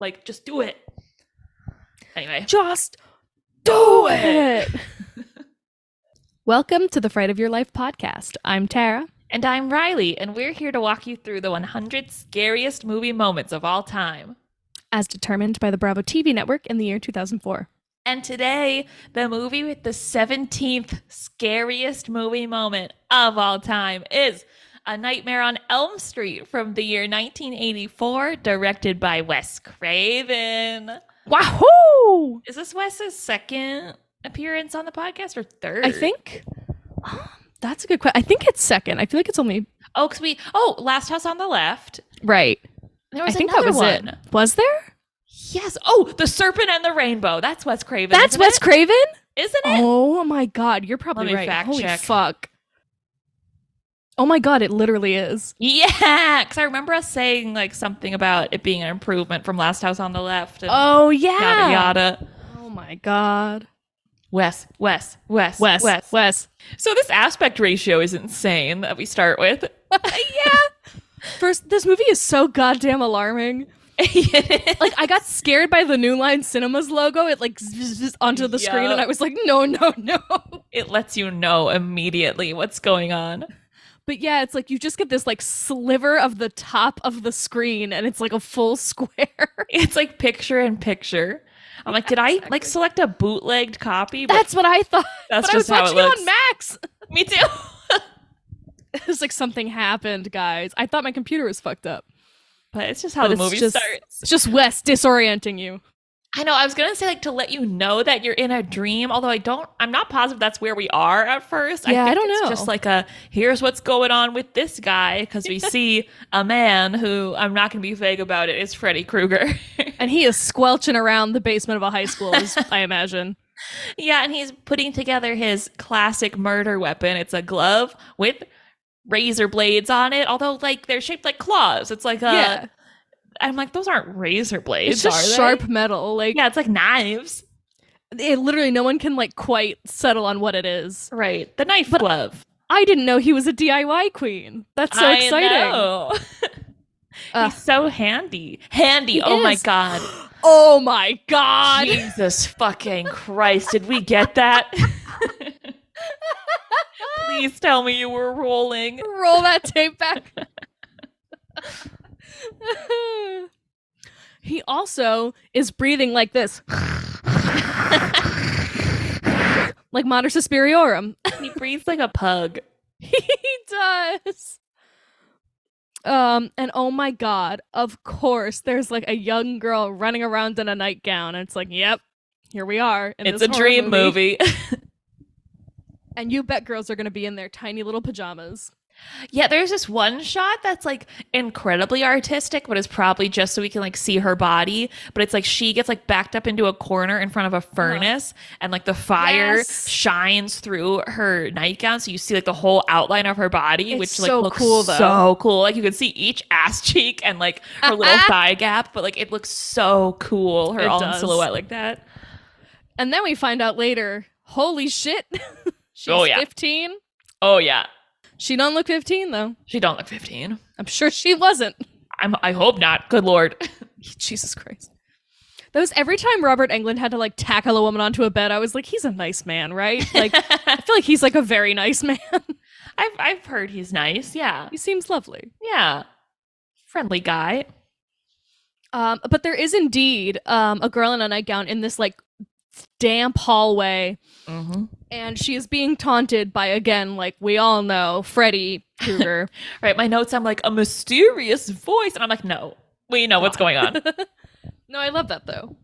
Like, just do it. Anyway, Just do it. Welcome to the Fright of Your Life podcast. I'm Tara. and I'm Riley, and we're here to walk you through the 100 scariest movie moments of all time. as determined by the Bravo TV network in the year 2004. And today, the movie with the 17th scariest movie moment of all time is A Nightmare on Elm Street from the year 1984, directed by Wes Craven. Wahoo! Is this Wes's second appearance on the podcast or third? I think um, that's a good question. I think it's second. I feel like it's only Oh, because we, oh, Last House on the Left. right. There I was think that was one. it. Was there? Yes. Oh, The Serpent and the Rainbow. That's Wes Craven. That's Wes it? Craven? Isn't it? Oh my god, you're probably Let me right. fact Holy check. fuck. Oh my god, it literally is. Yeah, because I remember us saying like something about it being an improvement from Last House on the Left. And Oh yeah. yada yada. Oh my god. Wes, Wes, Wes, Wes, Wes. Wes. So this aspect ratio is insane that we start with. yeah. First, this movie is so goddamn alarming. Like I got scared by the New Line Cinemas logo. It like zzz, zzz onto the screen, and I was like, no, no, no. it lets you know immediately what's going on. But yeah, it's like you just get this like sliver of the top of the screen, and it's like a full square. It's like picture in picture. I'm like, did I like select a bootlegged copy? But That's what I thought. that's but I was just how it, looks. on Max. Me too. it's like something happened, guys. I thought my computer was fucked up. But it's just how the movie just- starts. It's just Wes disorienting you. I know. I was gonna say like to let you know that you're in a dream, although I don't. I'm not positive that's where we are at first. Yeah, I think don't it's know. Just like a here's what's going on with this guy because we see a man who I'm not gonna be vague about it is Freddy Krueger. And he is squelching around the basement of a high school, as I imagine. yeah, and he's putting together his classic murder weapon. It's a glove with razor blades on it, although like they're shaped like claws. It's like a. yeah. I'm like those aren't razor blades. It's just are they? sharp metal. Like Yeah, it's like knives. it literally no one can like quite settle on what it is. Right, the knife But- glove. I didn't know he was a DIY queen. That's so I exciting. He's so handy. Handy. Oh my god. Oh my god. Jesus fucking Christ. Did we get that? Please tell me you were rolling. Roll that tape back. he also is breathing like this. like Mater Suspiriorum. He breathes like a pug. he does. Um, and oh my god, of course, there's like a young girl running around in a nightgown, and it's like, yep, here we are. in It's a dream movie. And you bet girls are gonna be in their tiny little pajamas. yeah, there's this one shot that's like incredibly artistic, but it's probably just so we can like see her body. But it's like she gets like backed up into a corner in front of a uh-huh. furnace, and like the fire Yes. shines through her nightgown, so you see like the whole outline of her body, It's which like so looks cool, though. so cool. Like you can see each ass cheek and like her little thigh gap, but like it looks so cool. Her It all in silhouette like that. And then we find out later, holy shit, she's Oh, yeah. 15. Oh yeah, She don't look 15 though. she don't look 15. I'm sure she wasn't. I'm. I hope not. Good lord. Jesus Christ. That was every time Robert Englund had to like tackle a woman onto a bed, I was like, he's a nice man, right? Like, I feel like he's like a very nice man. I've I've heard he's nice. Yeah. he seems lovely. Yeah. Friendly guy. Um, but there is indeed um, a girl in a nightgown in this like damp hallway, Mm-hmm. and she is being taunted by again, like we all know, Freddy Krueger. Right. My notes. I'm like a mysterious voice, and I'm like, no, we know what's going on. no, I love that though.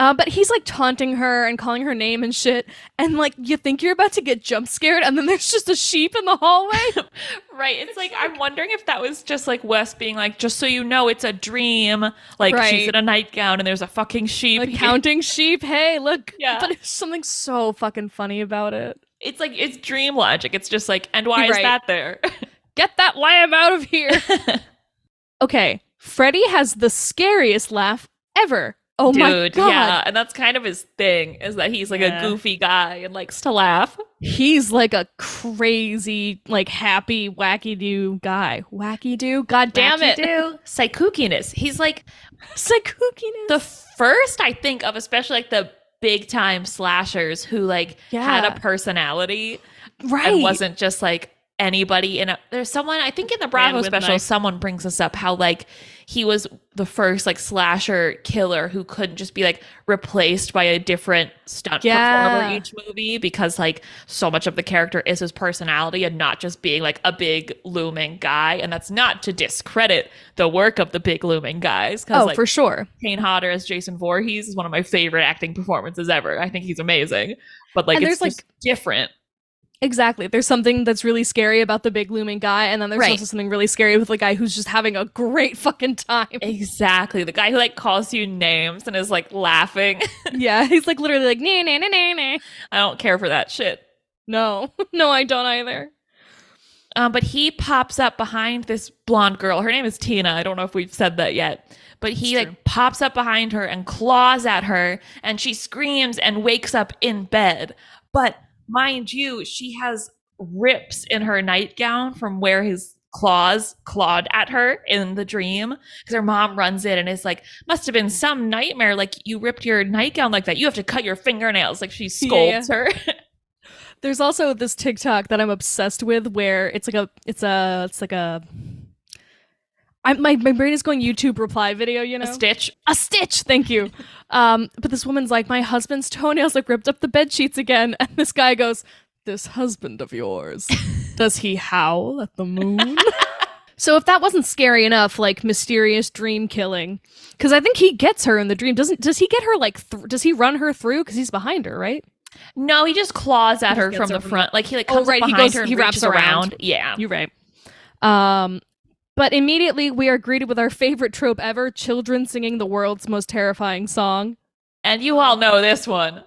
Uh, but he's like taunting her and calling her name and shit, and like you think you're about to get jump scared, and then there's just a sheep in the hallway. right. It's like I'm wondering if that was just like Wes being like, just so you know, it's a dream. Like she's in a nightgown and there's a fucking sheep. like counting sheep. Hey, look. Yeah. But there's something so fucking funny about it. It's like it's dream logic. It's just like, and why is that there? Get that lamb out of here. okay. Freddy has the scariest laugh ever. Oh my god. Yeah, and that's kind of his thing is that he's like Yeah. a goofy guy and likes to laugh. He's like a crazy, like happy, wacky do guy. Wacky do? God damn it. do psychookiness. He's like Psychookiness. the first I think of, especially like the big time slashers who like had a personality right. and wasn't just like anybody in a there's someone I think in the Bravo special knife. someone brings this up how like he was the first like slasher killer who couldn't just be like replaced by a different stunt Yeah. performer each movie because like so much of the character is his personality and not just being like a big looming guy and that's not to discredit the work of the big looming guys Oh, like for sure. Kane Hodder as Jason Voorhees is one of my favorite acting performances ever. I think he's amazing, but like And it's there's, just different. Exactly. There's something that's really scary about the big looming guy, and then there's Right. also something really scary with the guy who's just having a great fucking time. Exactly. The guy who like calls you names and is like laughing. yeah, he's like literally like, nah, nah, nah, nah, nah. I don't care for that shit. No, no, I don't either. Um, but he pops up behind this blonde girl. Her name is Tina. I don't know if we've said that yet. But he like pops up behind her and claws at her, and she screams and wakes up in bed. But mind you, she has rips in her nightgown from where his claws clawed at her in the dream because her mom runs in and is like must have been some nightmare like you ripped your nightgown like that. You have to cut your fingernails. Like she Yeah, scolds her. There's also this TikTok that I'm obsessed with where it's like a, it's a, it's like a. I'm, my, my brain is going YouTube reply video, you know? a stitch. A stitch thank you. Um but this woman's like my husband's toenails like ripped up the bed sheets again. And this guy goes this husband of yours does he howl at the moon? So if that wasn't scary enough like mysterious dream killing because i think he gets her in the dream. Doesn't does he get her like th- does he run her through? Because he's behind her right? No, he just claws at He her from the front. Like he like Oh, comes right, up he behind goes- her and he wraps reaches around. Yeah. you're right. Um but immediately we are greeted with our favorite trope ever children singing the world's most terrifying song And you all know this one.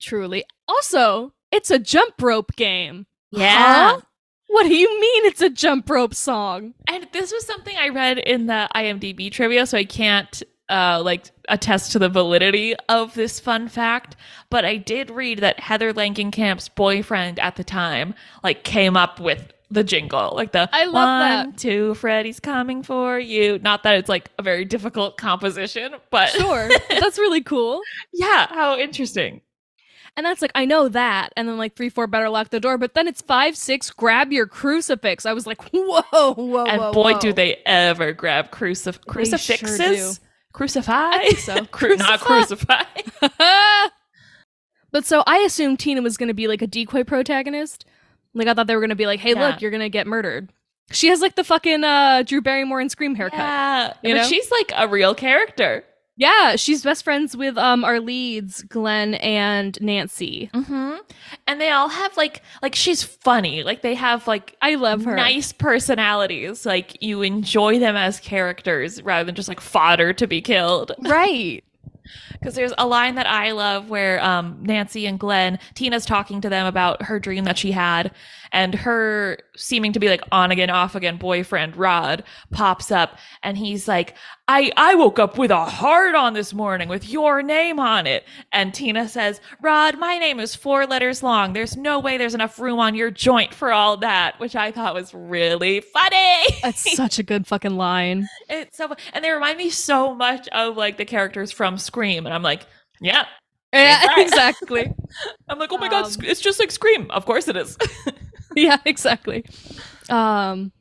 Truly. Also, it's a jump rope game. Yeah. Huh? What do you mean it's a jump rope song? And this was something I read in the IMDb trivia, so I can't uh like attest to the validity of this fun fact, but I did read that Heather Langenkamp's boyfriend at the time like came up with the jingle, like the I love one, that. two, Freddy's coming for you. Not that it's like a very difficult composition, but Sure. That's really cool. yeah, how interesting. And that's like, I know that. And then like three, four, better lock the door. But then it's five, six, grab your crucifix. I was like, whoa, whoa, whoa. And whoa, boy, whoa. do they ever grab crucif- sure crucifixes? do. Crucify? so. Cru- not Crucify. crucify. but so I assumed Tina was going to be like a decoy protagonist. Like I thought they were to be like, hey, Yeah. look, you're to get murdered. She has like the fucking uh, Drew Barrymore and Scream haircut. Yeah, but know? she's like a real character. Yeah, she's best friends with um our leads, Glenn and Nancy. Mm-hmm. And they all have like like she's funny. Like they have like I love her. nice personalities. Like you enjoy them as characters rather than just like fodder to be killed. Right. Because there's a line that I love where um, Nancy and Glenn, Tina's talking to them about her dream that she had, and her seeming to be like on again, off again boyfriend, Rod, pops up and he's like, I, I woke up with a heart on this morning with your name on it. And Tina says, Rod, my name is four letters long. There's no way there's enough room on your joint for all that, which I thought was really funny. That's such a good fucking line. It's so, and they remind me so much of like the characters from Scream, and I'm like, yeah. Yeah, exactly. I'm like, oh my god, Um, Sc- it's just like Scream. Of course it is. yeah, exactly. Um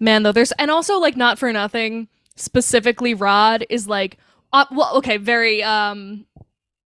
man though, there's and also like not for nothing, specifically Rod is like uh, well, okay, very um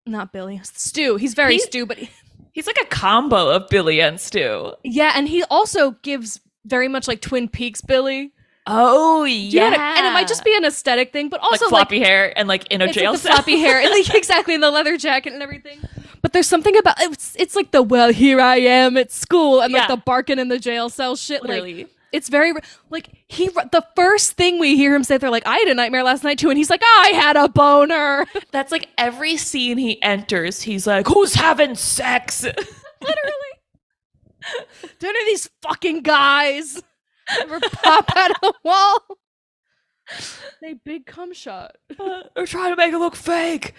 not Billy, Stu. He's very He- Stu, but he- He's like a combo of Billy and Stu. yeah, and he also gives very much like Twin Peaks Billy. Oh yeah, you know what I- and it might just be an aesthetic thing, but also like floppy hair and like in a jail like the cell. floppy hair and like exactly in the leather jacket and everything. But there's something about it's it's like the well here I am at school and like Yeah. the barking in the jail cell shit. Like it's very like he the first thing we hear him say they're like I had a nightmare last night too and he's like I had a boner. That's like every scene he enters, he's like, "Who's having sex?" Literally. Don't are these fucking guys ever pop out of the wall? They big cum shot. They're trying to make it look fake.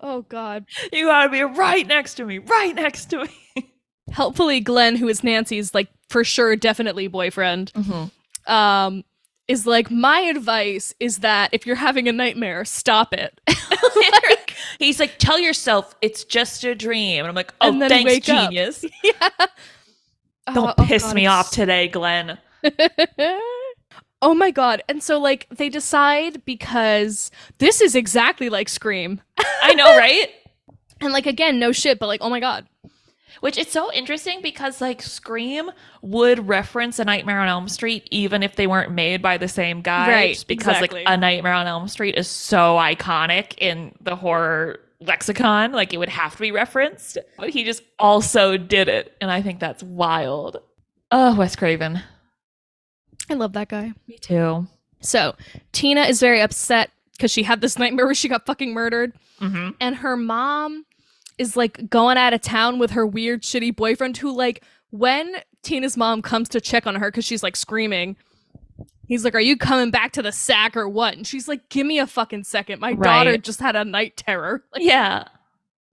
Oh god. You gotta be right next to me, right next to me. Helpfully, Glenn, who is Nancy's like for sure, definitely boyfriend, Mm-hmm. um, is like my advice is that if you're having a nightmare, stop it. He's like, tell yourself it's just a dream. And I'm like, oh, And thanks, wake up. genius. yeah. Don't Oh, oh piss God, me off today, Glenn. Oh my god. And so like they decide because this is exactly like Scream. I know, right? And like again, no shit, but like, oh my god. Which it's so interesting because like Scream would reference A Nightmare on Elm Street even if they weren't made by the same guy. Right, because exactly. like A Nightmare on Elm Street is so iconic in the horror lexicon, like it would have to be referenced. But he just also did it, and I think that's wild. Oh, Wes Craven. I love that guy. Me too. So Tina is very upset because she had this nightmare where she got fucking murdered. Mm-hmm. and her mom is like going out of town with her weird shitty boyfriend who like when Tina's mom comes to check on her cuz she's like screaming he's like are you coming back to the sack or what and she's like give me a fucking second my daughter just had a night terror like, Yeah.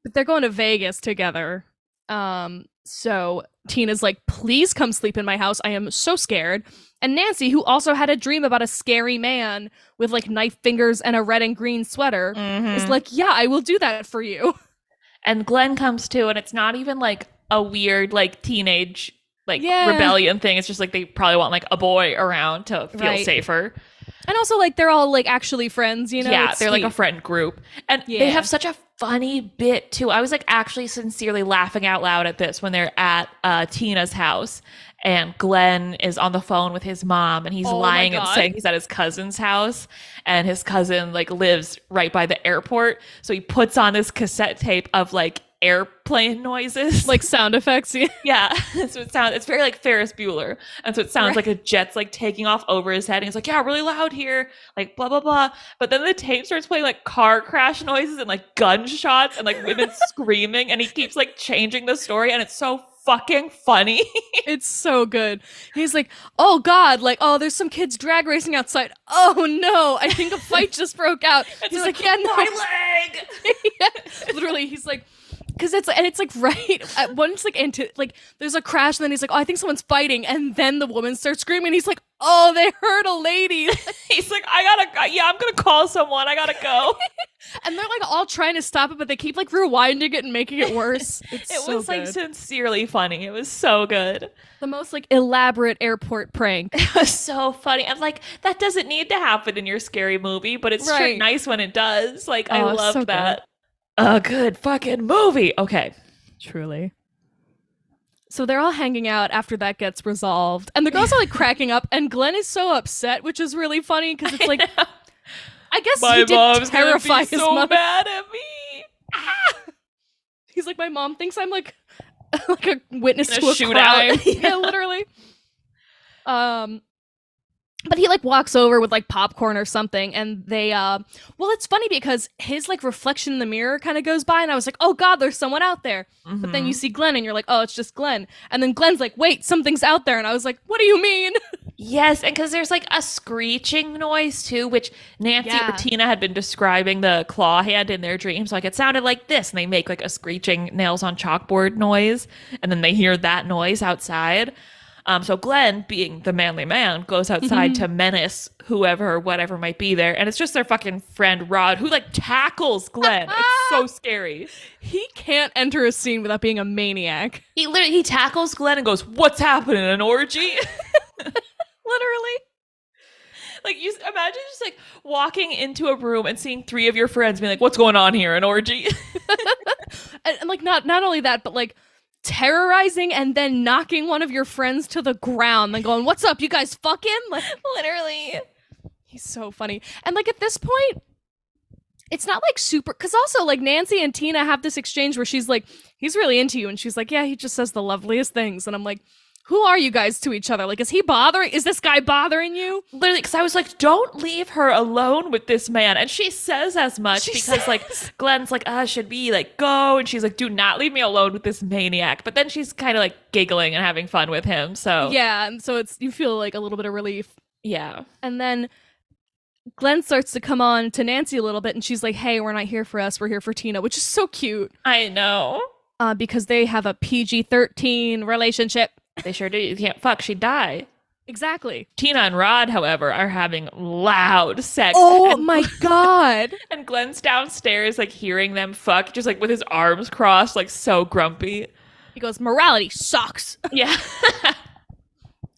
but they're going to Vegas together um so Tina's like please come sleep in my house I am so scared and Nancy who also had a dream about a scary man with like knife fingers and a red and green sweater is Mhm. like yeah I will do that for you and Glenn comes too, and it's not even like a weird like teenage like Yeah. rebellion thing. It's just like they probably want like a boy around to feel Right. safer. And also, like, they're all like actually friends, you know? yeah, It's they're like a friend group, and they have such a funny bit too. I was like actually sincerely laughing out loud at this when they're at uh, Tina's house. And Glenn is on the phone with his mom, and he's Oh lying and saying he's at his cousin's house, and his cousin like lives right by the airport. So he puts on this cassette tape of like airplane noises, like sound effects. Yeah. yeah, so it sounds it's very like Ferris Bueller, and so it sounds Right. like a jet's like taking off over his head, and he's like, "Yeah, really loud here," like blah blah blah. But then the tape starts playing like car crash noises and like gunshots and like women screaming, and he keeps like changing the story, and it's so fucking funny. It's so good. He's like, oh God, like, oh, there's some kids drag racing outside. Oh no, I think a fight just broke out. He's like, yeah, no. my leg. Yeah, Literally, he's like, because it's and it's like right at once like into like there's a crash and then he's like oh I think someone's fighting and then the woman starts screaming he's like oh they hurt a lady He's like, I gotta, yeah, I'm gonna call someone. I gotta go. and they're like all trying to stop it but they keep like rewinding it and making it worse it's It so was like sincerely funny. It was so good. the most like elaborate airport prank It was so funny. I'm like, that doesn't need to happen in your scary movie, but it's sure nice when it does. Like, I Oh, it's loved so good. That. A good fucking movie. Okay. Truly. So they're all hanging out after that gets resolved, and the girls are like cracking up, and Glenn is so upset, which is really funny because it's like, I guess My he did mom's gonna terrify be his so mother. mad at me. He's like, my mom thinks I'm like, like a witness In to a shootout. crime. yeah, literally. Um, but he like walks over with like popcorn or something, and they uh, well, it's funny because his like reflection in the mirror kind of goes by, and I was like, oh god, there's someone out there. But then you Mhm. see Glenn, and you're like, oh, it's just Glenn. And then Glenn's like, wait, something's out there, and I was like, what do you mean? Yes, and because there's like a screeching noise too, which Nancy Yeah. or Tina had been describing the claw hand in their dreams. Like it sounded like this, and they make like a screeching nails on chalkboard noise, and then they hear that noise outside. Um, so Glenn, being the manly man, goes outside Mhm. to menace whoever or whatever might be there, and it's just their fucking friend Rod who like tackles Glenn. it's so scary. He can't enter a scene without being a maniac. He literally he tackles Glenn and goes, "What's happening? An orgy?" Literally. Like you imagine just like walking into a room and seeing three of your friends being like, "What's going on here? An orgy?" And, and, like not not only that, but like terrorizing and then knocking one of your friends to the ground, then going, "What's up, you guys fucking?" Like Literally. he's so funny. And like at this point, it's not like super because also like Nancy and Tina have this exchange where she's like, "He's really into you," and she's like, "Yeah, he just says the loveliest things," and I'm like. Who are you guys to each other? Like, is he bothering? Is this guy bothering you? Literally, because I was like, don't leave her alone with this man. And she says as much She because, like, says. Glenn's like, ah, should we, like, go? And she's like, do not leave me alone with this maniac. But then she's kind of, like, giggling and having fun with him. So, Yeah, and so it's you feel like a little bit of relief. yeah. And then Glenn starts to come on to Nancy a little bit, and she's like, "Hey, we're not here for us. We're here for Tina," which is so cute I know. uh, because they have a PG thirteen relationship. They sure do. You can't fuck. She'd die. Exactly. Tina and Rod, however, are having loud sex. Oh and, my god. and Glenn's downstairs, like, hearing them fuck, just, like, with his arms crossed, like, so grumpy. He goes, "Morality sucks." Yeah.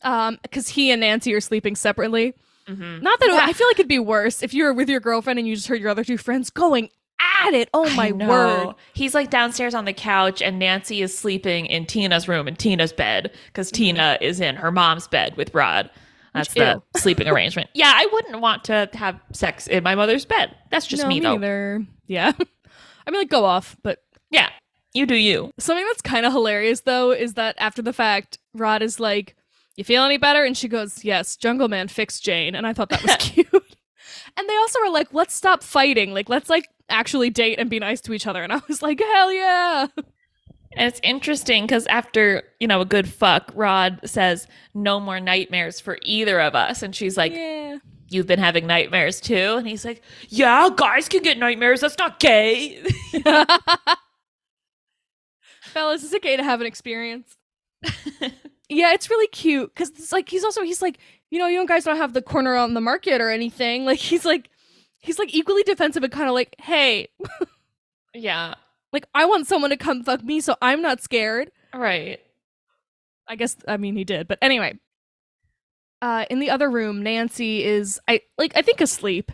Um, because he and Nancy are sleeping separately. Mhm. Not that Yeah. I feel like it'd be worse if you were with your girlfriend and you just heard your other two friends going at it. Oh my word. He's like downstairs on the couch, and Nancy is sleeping in Tina's room in Tina's bed because mm-hmm. Tina is in her mom's bed with Rod. That's the sleeping arrangement. Yeah, I wouldn't want to have sex in my mother's bed. That's just no, me, though. neither. Yeah. I mean, like, go off, but Yeah, you do you. Something that's kind of hilarious though is that after the fact, Rod is like, "You feel any better?" And she goes, "Yes, Jungle Man fixed Jane." And I thought that was cute. And they also were like, "Let's stop fighting. Like, let's like actually date and be nice to each other." And I was like, "Hell yeah!" And it's interesting because after, you know, a good fuck, Rod says, no more nightmares for either of us. And she's like, yeah. You've been having nightmares too? And he's like, Yeah, guys can get nightmares. That's not gay. Fellas, is it gay to have an experience? yeah, it's really cute because it's like he's also he's like, you know, you guys don't have the corner on the market or anything. Like he's like, he's like equally defensive and kind of like, hey, yeah, like I want someone to come fuck me, so I'm not scared. right. I guess I mean he did, but anyway. Uh, in the other room, Nancy is I like I think asleep,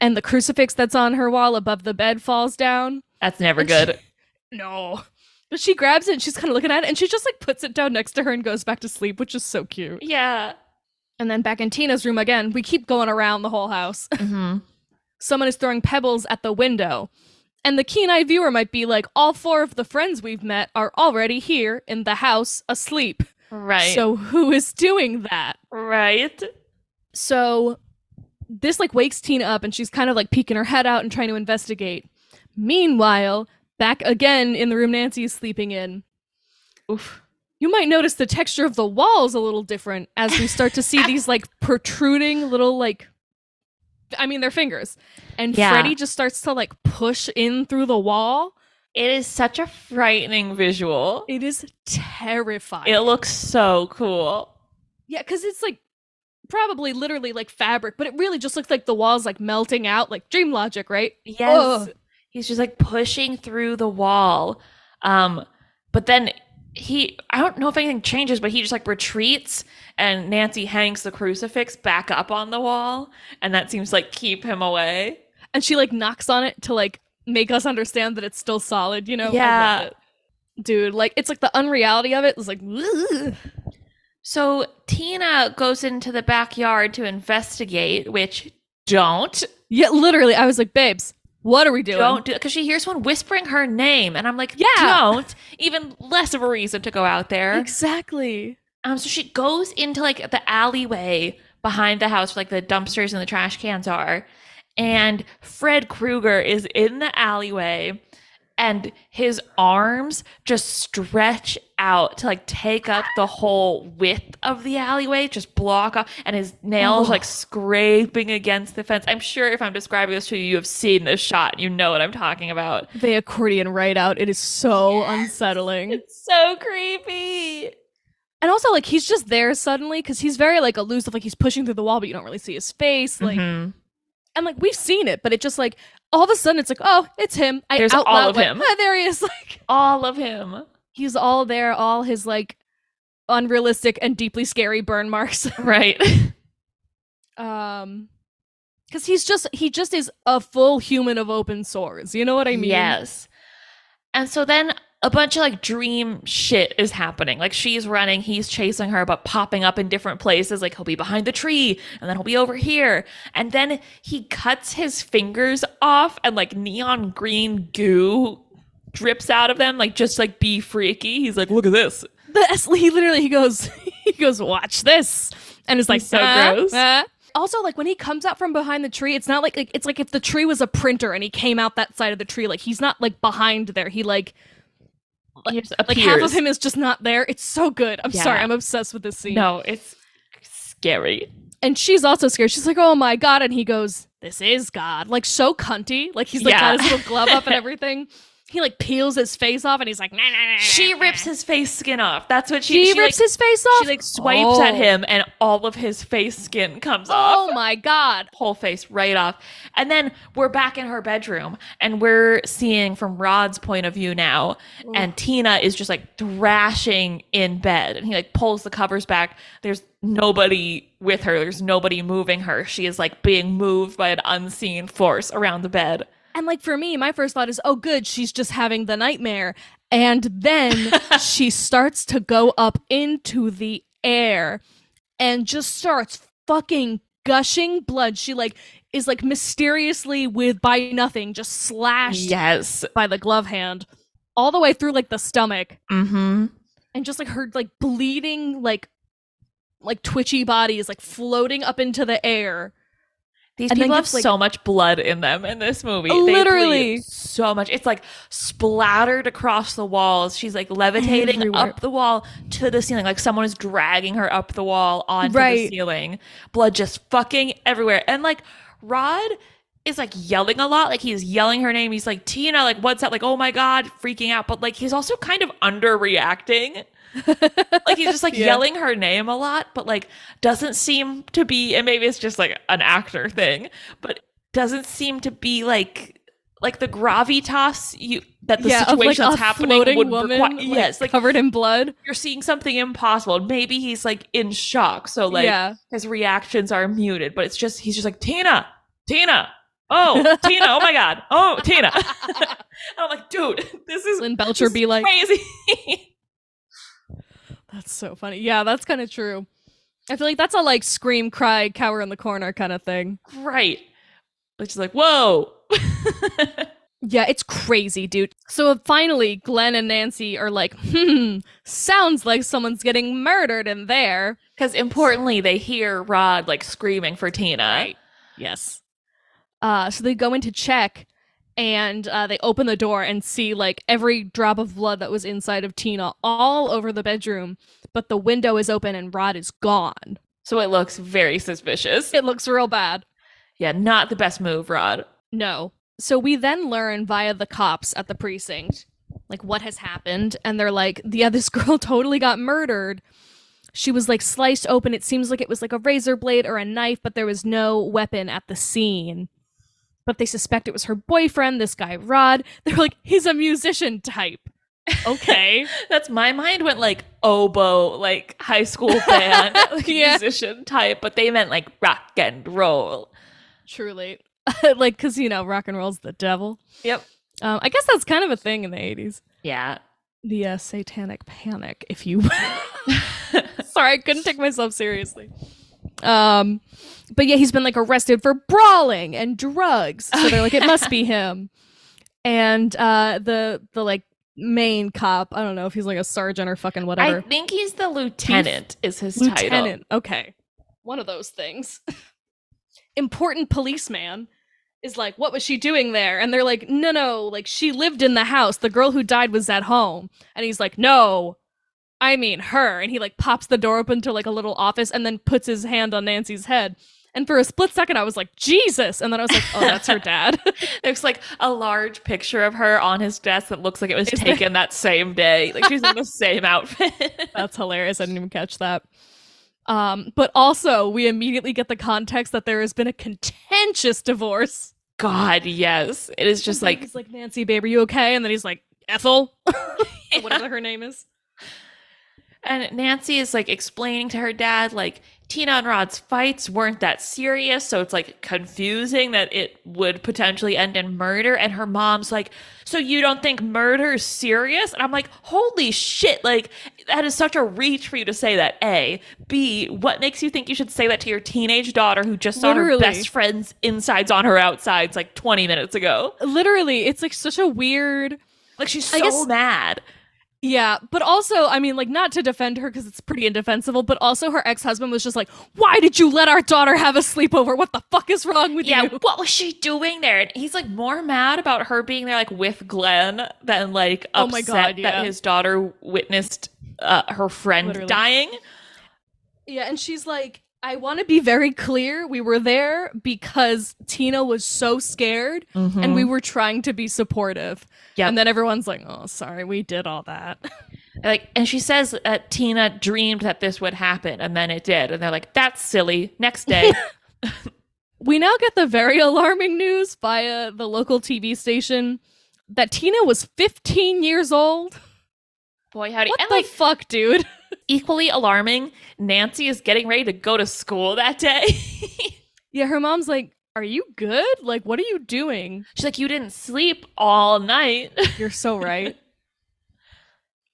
and the crucifix that's on her wall above the bed falls down. That's never And she- good. No, but she grabs it and she's kind of looking at it, and she just like puts it down next to her and goes back to sleep, which is so cute. Yeah. And then back in Tina's room again, we keep going around the whole house. Mm-hmm. Someone is throwing pebbles at the window. And the keen eyed viewer might be like, all four of the friends we've met are already here in the house asleep. Right. So who is doing that? right. So this like wakes Tina up and she's kind of like peeking her head out and trying to investigate. Meanwhile, back again in the room Nancy is sleeping in, Oof. you might notice the texture of the walls a little different as we start to see these like protruding little like I mean they're fingers. And Yeah. Freddy just starts to like push in through the wall. It is such a frightening visual. It is terrifying. It looks so cool. yeah, cuz it's like probably literally like fabric, but it really just looks like the walls like melting out like dream logic, right? Yes. Ugh. He's just like pushing through the wall. Um, but then he I don't know if anything changes, but he just like retreats and Nancy hangs the crucifix back up on the wall, and that seems like keep him away. and she like knocks on it to like make us understand that it's still solid, you know? Yeah. Dude, like it's like the unreality of it is like ugh. So Tina goes into the backyard to investigate, which don't Yeah, literally I was like, "Babes, what are we doing?" don't do because she hears someone whispering her name, and I'm like, Yeah. don't. Even less of a reason to go out there. Exactly. Um, so she goes into like the alleyway behind the house, where, like the dumpsters and the trash cans are, and Fred Krueger is in the alleyway, and his arms just stretch out to like take up the whole width of the alleyway, just block off, and his nails Oh. like scraping against the fence. I'm sure if I'm describing this to you, you have seen this shot, you know what I'm talking about. They accordion right out. It is so unsettling. It's so creepy. And also like he's just there suddenly cuz he's very like elusive like he's pushing through the wall but you don't really see his face like Mhm. and like we've seen it but it just like all of a sudden it's like oh it's him I There's out all loud of went, him. "Ah, there he is like all of him. he's all there all his like unrealistic and deeply scary burn marks Right. um because he's just he just is a full human of open sores you know what i mean Yes. And so then a bunch of like dream shit is happening. Like she's running, he's chasing her, but popping up in different places. Like he'll be behind the tree and then he'll be over here. And then he cuts his fingers off and like neon green goo drips out of them. Like just like be freaky. He's like, look at this. he literally he goes he goes, "Watch this," and it's like He's so "Ah, gross. ah." Also, like when he comes out from behind the tree, it's not like, like it's like if the tree was a printer and he came out that side of the tree. Like he's not like behind there. He like Just like half of him is just not there. It's so good. I'm Yeah. sorry. I'm obsessed with this scene. No, it's scary. and she's also scared. She's like, "Oh my god!" And he goes, "This is God." Like so cunty. Like he's like Yeah. got his little glove up and everything. He like peels his face off, and he's like, nah, nah, nah, She rips nah." his face skin off. That's what she, She, she rips like, his face off. She like swipes at Oh. him, and all of his face skin comes oh off. Oh my god! whole face right off. And then we're back in her bedroom and we're seeing from Rod's point of view now. And Tina is just like thrashing in bed. And he like pulls the covers back. There's nobody with her, there's nobody moving her. She is like being moved by an unseen force around the bed. And like for me, my first thought is, "Oh, good, she's just having the nightmare." And then she starts to go up into the air and just starts fucking gushing blood. She like is like mysteriously with by nothing just slashed Yes. by the glove hand all the way through like the stomach Mm-hmm. and just like her like bleeding like like twitchy body is like floating up into the air These And people have like- so much blood in them in this movie. They Literally. so much. It's like splattered across the walls. She's like levitating Everywhere. up the wall to the ceiling, like someone is dragging her up the wall onto the ceiling. Blood just fucking everywhere. And like Rod is like yelling a lot. Like he's yelling her name. He's like, Tina, like, what's that? Like, oh my God, freaking out. But like, he's also kind of underreacting. Like he's just like Yeah. yelling her name a lot, but like doesn't seem to be, and maybe it's just like an actor thing, but doesn't seem to be like like the gravitas you that the yeah, of, situation like, that's a happening would woman, require. like, yes, like covered in blood. you're seeing something impossible. Maybe he's like in shock, so like yeah, his reactions are muted, but it's just he's just like Tina, Tina. Oh, Tina! Oh my God! Oh, Tina! and I'm like, dude, this is Lynn Belcher this be like, crazy. That's so funny. Yeah, that's kind of true. I feel like that's a like scream, cry, cower in the corner kind of thing. right. Which is like, whoa. Yeah, it's crazy, dude. So finally, Glenn and Nancy are like, hmm, sounds like someone's getting murdered in there. Because importantly, they hear Rod like screaming for Tina. Right. Yes. Uh, so they go in to check and uh, they open the door and see like every drop of blood that was inside of Tina all over the bedroom, but the window is open and Rod is gone. So it looks very suspicious. It looks real bad. Yeah, not the best move, Rod. No. So we then learn via the cops at the precinct, like what has happened, and they're like, yeah, this girl totally got murdered. She was like sliced open. It seems like it was like a razor blade or a knife, but there was no weapon at the scene. But they suspect it was her boyfriend, this guy Rod. They're like, he's a musician type. Okay. That's my mind went like oboe, like high school band, like Yeah. musician type, but they meant like rock and roll. Truly. like, because, you know, rock and roll's the devil. Yep. Um, I guess that's kind of a thing in the 80s. Yeah. the uh, satanic panic if you sorry i couldn't take myself seriously um but yeah he's been like arrested for brawling and drugs. So they're like it must be him. And uh the the like main cop i don't know if he's like a sergeant or fucking whatever. I think he's the lieutenant, is his title. lieutenant. Okay. One of those things. Important policeman is like what was she doing there? And they're like no no like she lived in the house. The girl who died was at home. And he's like no i mean her and he like pops the door open to like a little office and then puts his hand on nancy's head and for a split second i was like jesus and then i was like oh that's her dad There's like a large picture of her on his desk that looks like it was Is there? taken that same day. Like she's in the same outfit. That's hilarious. I didn't even catch that. Um, but also, we immediately get the context that there has been a contentious divorce. God, yes. It is just like he's like, Nancy, babe, are you okay? And then he's like, Ethel, or whatever her name is. And Nancy is like explaining to her dad, like, Tina and Rod's fights weren't that serious. So it's like confusing that it would potentially end in murder. And her mom's like, So you don't think murder is serious? And I'm like, Holy shit. Like, that is such a reach for you to say that. A. B. What makes you think you should say that to your teenage daughter who just saw Literally. her best friend's insides on her outsides like 20 minutes ago? Literally, it's like such a weird. Like, she's so guess- mad. Yeah, but also, I mean, like, not to defend her because it's pretty indefensible, but also her ex husband was just like, Why did you let our daughter have a sleepover? What the fuck is wrong with Yeah, you? what was she doing there? And he's like more mad about her being there like with Glenn than like upset Oh my God, yeah. that his daughter witnessed uh, her friend Literally. dying. Yeah, and she's like, I want to be very clear. We were there because Tina was so scared and we mm-hmm. were trying to be supportive. Yep. And then everyone's like, Oh, sorry, we did all that. like and she says that Tina dreamed that this would happen and then it did and they're like that's silly next day we now get the very alarming news via the local TV station that Tina was 15 years old. boy howdy What and the like fuck, dude? Equally alarming Nancy is getting ready to go to school that day Yeah, her mom's like, Are you good? Like, what are you doing? she's like you didn't sleep all night You're so right.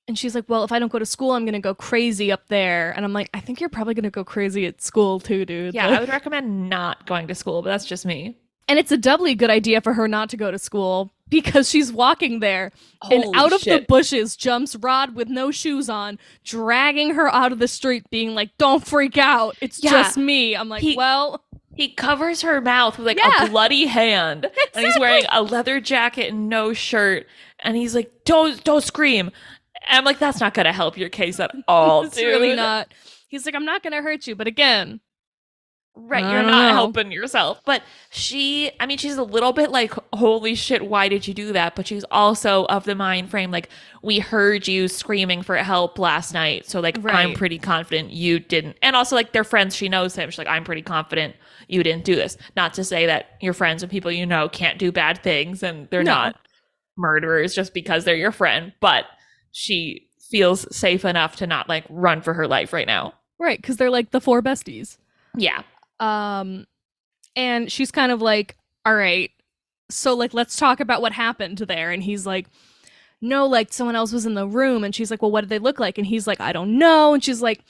and she's like, Well, if I don't go to school, I'm going to go crazy up there. And I'm like, I think you're probably going to go crazy at school too, dude. yeah I would recommend not going to school but that's just me and it's a doubly good idea for her not to go to school because she's walking there and Holy out of the bushes jumps Rod with no shoes on, dragging her out of the street, being like, Don't freak out. It's Yeah. just me. I'm like, He- Well, He covers her mouth with like Yeah. a bloody hand, and he's wearing a leather jacket and no shirt. And he's like, "Don't, don't scream!" And I'm like, "That's not gonna help your case at all, it's dude. really not. He's like, I'm not going to hurt you. But again, Right? You're don't know. helping yourself." But she, I mean, she's a little bit like, "Holy shit, why did you do that?" But she's also of the mind frame like, "We heard you screaming for help last night, so like, I'm pretty confident you didn't." And also, like, they're friends. She knows him. She's like, "I'm pretty confident." You didn't do this. Not to say that your friends and people you know can't do bad things and they're No. not murderers just because they're your friend, but she feels safe enough to not like run for her life right now. right, because they're like the four besties. Yeah. Um, and she's kind of like, all right, so like, let's talk about what happened there. And he's like, no, like someone else was in the room. And she's like, well, what did they look like? And he's like, I don't know. And she's like,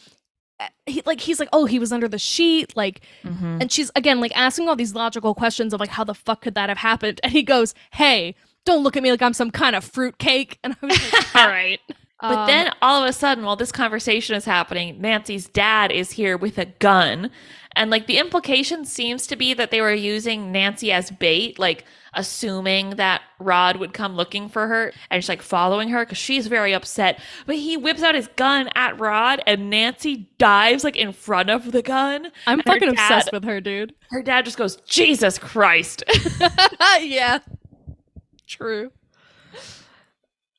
eh, he like he's like, oh, he was under the sheet, like, Mhm. and she's again like asking all these logical questions of like, how the fuck could that have happened? And he goes, hey, don't look at me like I'm some kind of fruitcake. And I was like, all right. But Um, then all of a sudden, while this conversation is happening, Nancy's dad is here with a gun. And like the implication seems to be that they were using Nancy as bait, like assuming that Rod would come looking for her and she's like following her because she's very upset. But he whips out his gun at Rod and Nancy dives like in front of the gun. I'm and fucking obsessed with her, dude. Her dad just goes, Jesus Christ. yeah. True.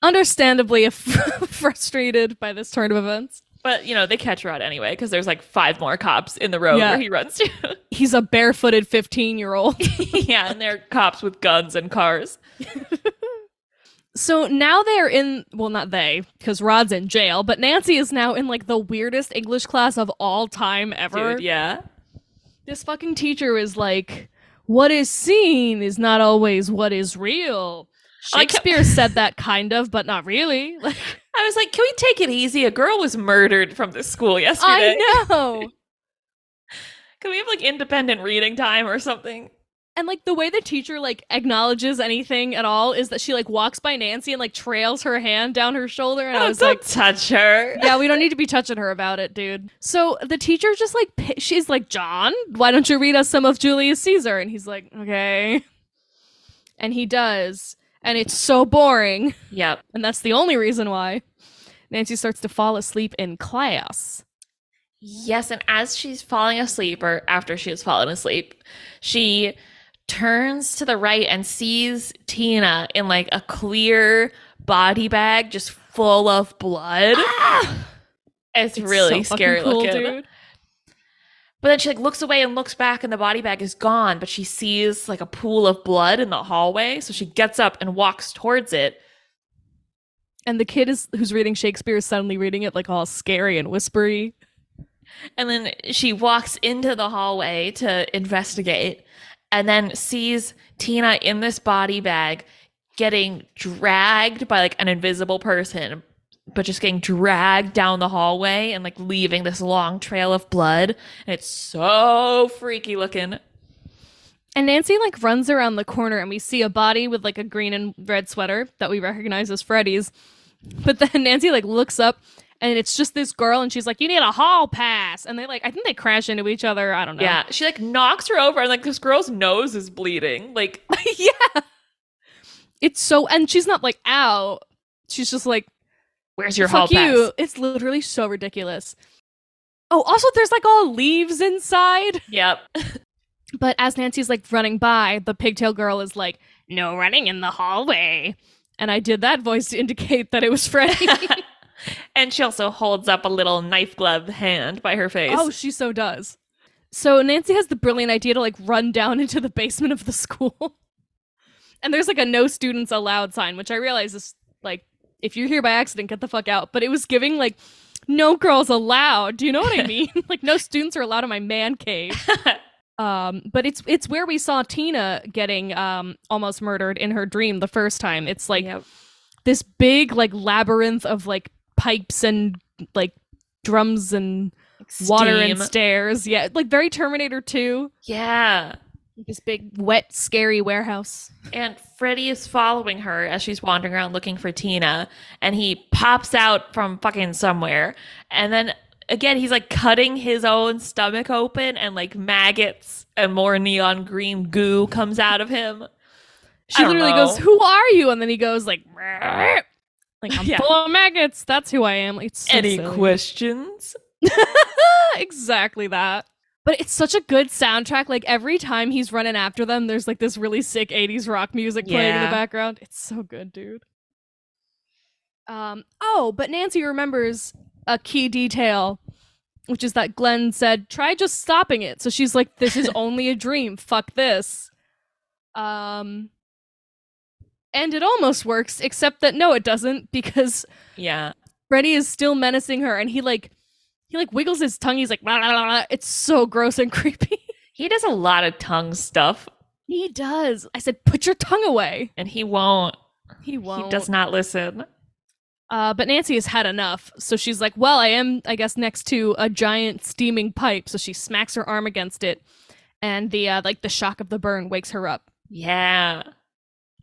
Understandably frustrated by this turn of events. but you know, they catch Rod anyway because there's like five more cops in the road Yeah. where he runs to. He's a barefooted 15 year old. yeah, and they're cops with guns and cars. so now they're in, well, not they, because Rod's in jail, but Nancy is now in like the weirdest English class of all time ever. Dude, yeah. This fucking teacher is like, what is seen is not always what is real. I Shakespeare said that kind of, but not really. Like, I was like, can we take it easy? A girl was murdered from this school yesterday. I know. Can we have like independent reading time or something? And like the way the teacher like acknowledges anything at all is that she like walks by Nancy and like trails her hand down her shoulder, and I Oh, was don't like, touch her. "Yeah, we don't need to be touching her about it, dude." So the teacher just like she's like, "John, why don't you read us some of Julius Caesar?" And he's like, "Okay," and he does, and it's so boring, Yep. and that's the only reason why. Nancy starts to fall asleep in class. Yes, and as she's falling asleep, or after she has fallen asleep, she turns to the right and sees Tina in like a clear body bag just full of blood. Ah! It's, It's really so scary cool, looking. dude. But then she like looks away and looks back and the body bag is gone, but she sees like a pool of blood in the hallway. So she gets up and walks towards it. And the kid is who's reading Shakespeare is suddenly reading it like all scary and whispery. And then she walks into the hallway to investigate and then sees Tina in this body bag getting dragged by like an invisible person, but just getting dragged down the hallway and like leaving this long trail of blood. And it's so freaky looking. And Nancy like runs around the corner and we see a body with like a green and red sweater that we recognize as Freddy's But then Nancy like looks up and it's just this girl and she's like, You need a hall pass. And they like I think they crash into each other. I don't know. Yeah, she like knocks her over, and like this girl's nose is bleeding. Like, yeah. It's so and she's not like ow. She's just like where's your hall fuck you. pass? It's literally so ridiculous. Oh, also there's like all leaves inside. Yep. But as Nancy's like running by, the pigtail girl is like, No running in the hallway. And I did that voice to indicate that it was Freddy. and she also holds up a little knife glove hand by her face. oh, she so does. So Nancy has the brilliant idea to like run down into the basement of the school. and there's like a no students allowed sign, which I realize is like if you're here by accident, get the fuck out. But it was giving like no girls allowed. Do you know what I mean? like no students are allowed in my man cave. Um, but it's it's where we saw Tina getting um almost murdered in her dream the first time. It's like Yep. this big like labyrinth of like pipes and like drums and water and stairs. Yeah, like very Terminator 2. Yeah. This big wet scary warehouse. And Freddy is following her as she's wandering around looking for Tina. And he pops out from fucking somewhere. And then again, he's like cutting his own stomach open, and like maggots and more neon green goo comes out of him. She literally know. goes, "Who are you?" and then he goes like "Rrrr." like I'm Yeah. full of maggots. That's who I am. Like, it's so Any silly. questions? exactly that. But it's such a good soundtrack. Like every time he's running after them, there's like this really sick 80s rock music playing in the background. It's so good, dude. Um oh, but Nancy remembers a key detail, which is that Glenn said, try just stopping it. So she's like, This is only a dream. Fuck this. Um and it almost works, except that no, it doesn't, because Yeah. Freddy is still menacing her and he like he like wiggles his tongue. He's like, "Blah, blah, blah, blah." it's so gross and creepy. He does a lot of tongue stuff, he does. I said, put your tongue away. and he won't. He won't. He does not listen. Uh, but Nancy has had enough, so she's like, "Well, I am, I guess, next to a giant steaming pipe." So she smacks her arm against it, and the uh, like the shock of the burn wakes her up. Yeah.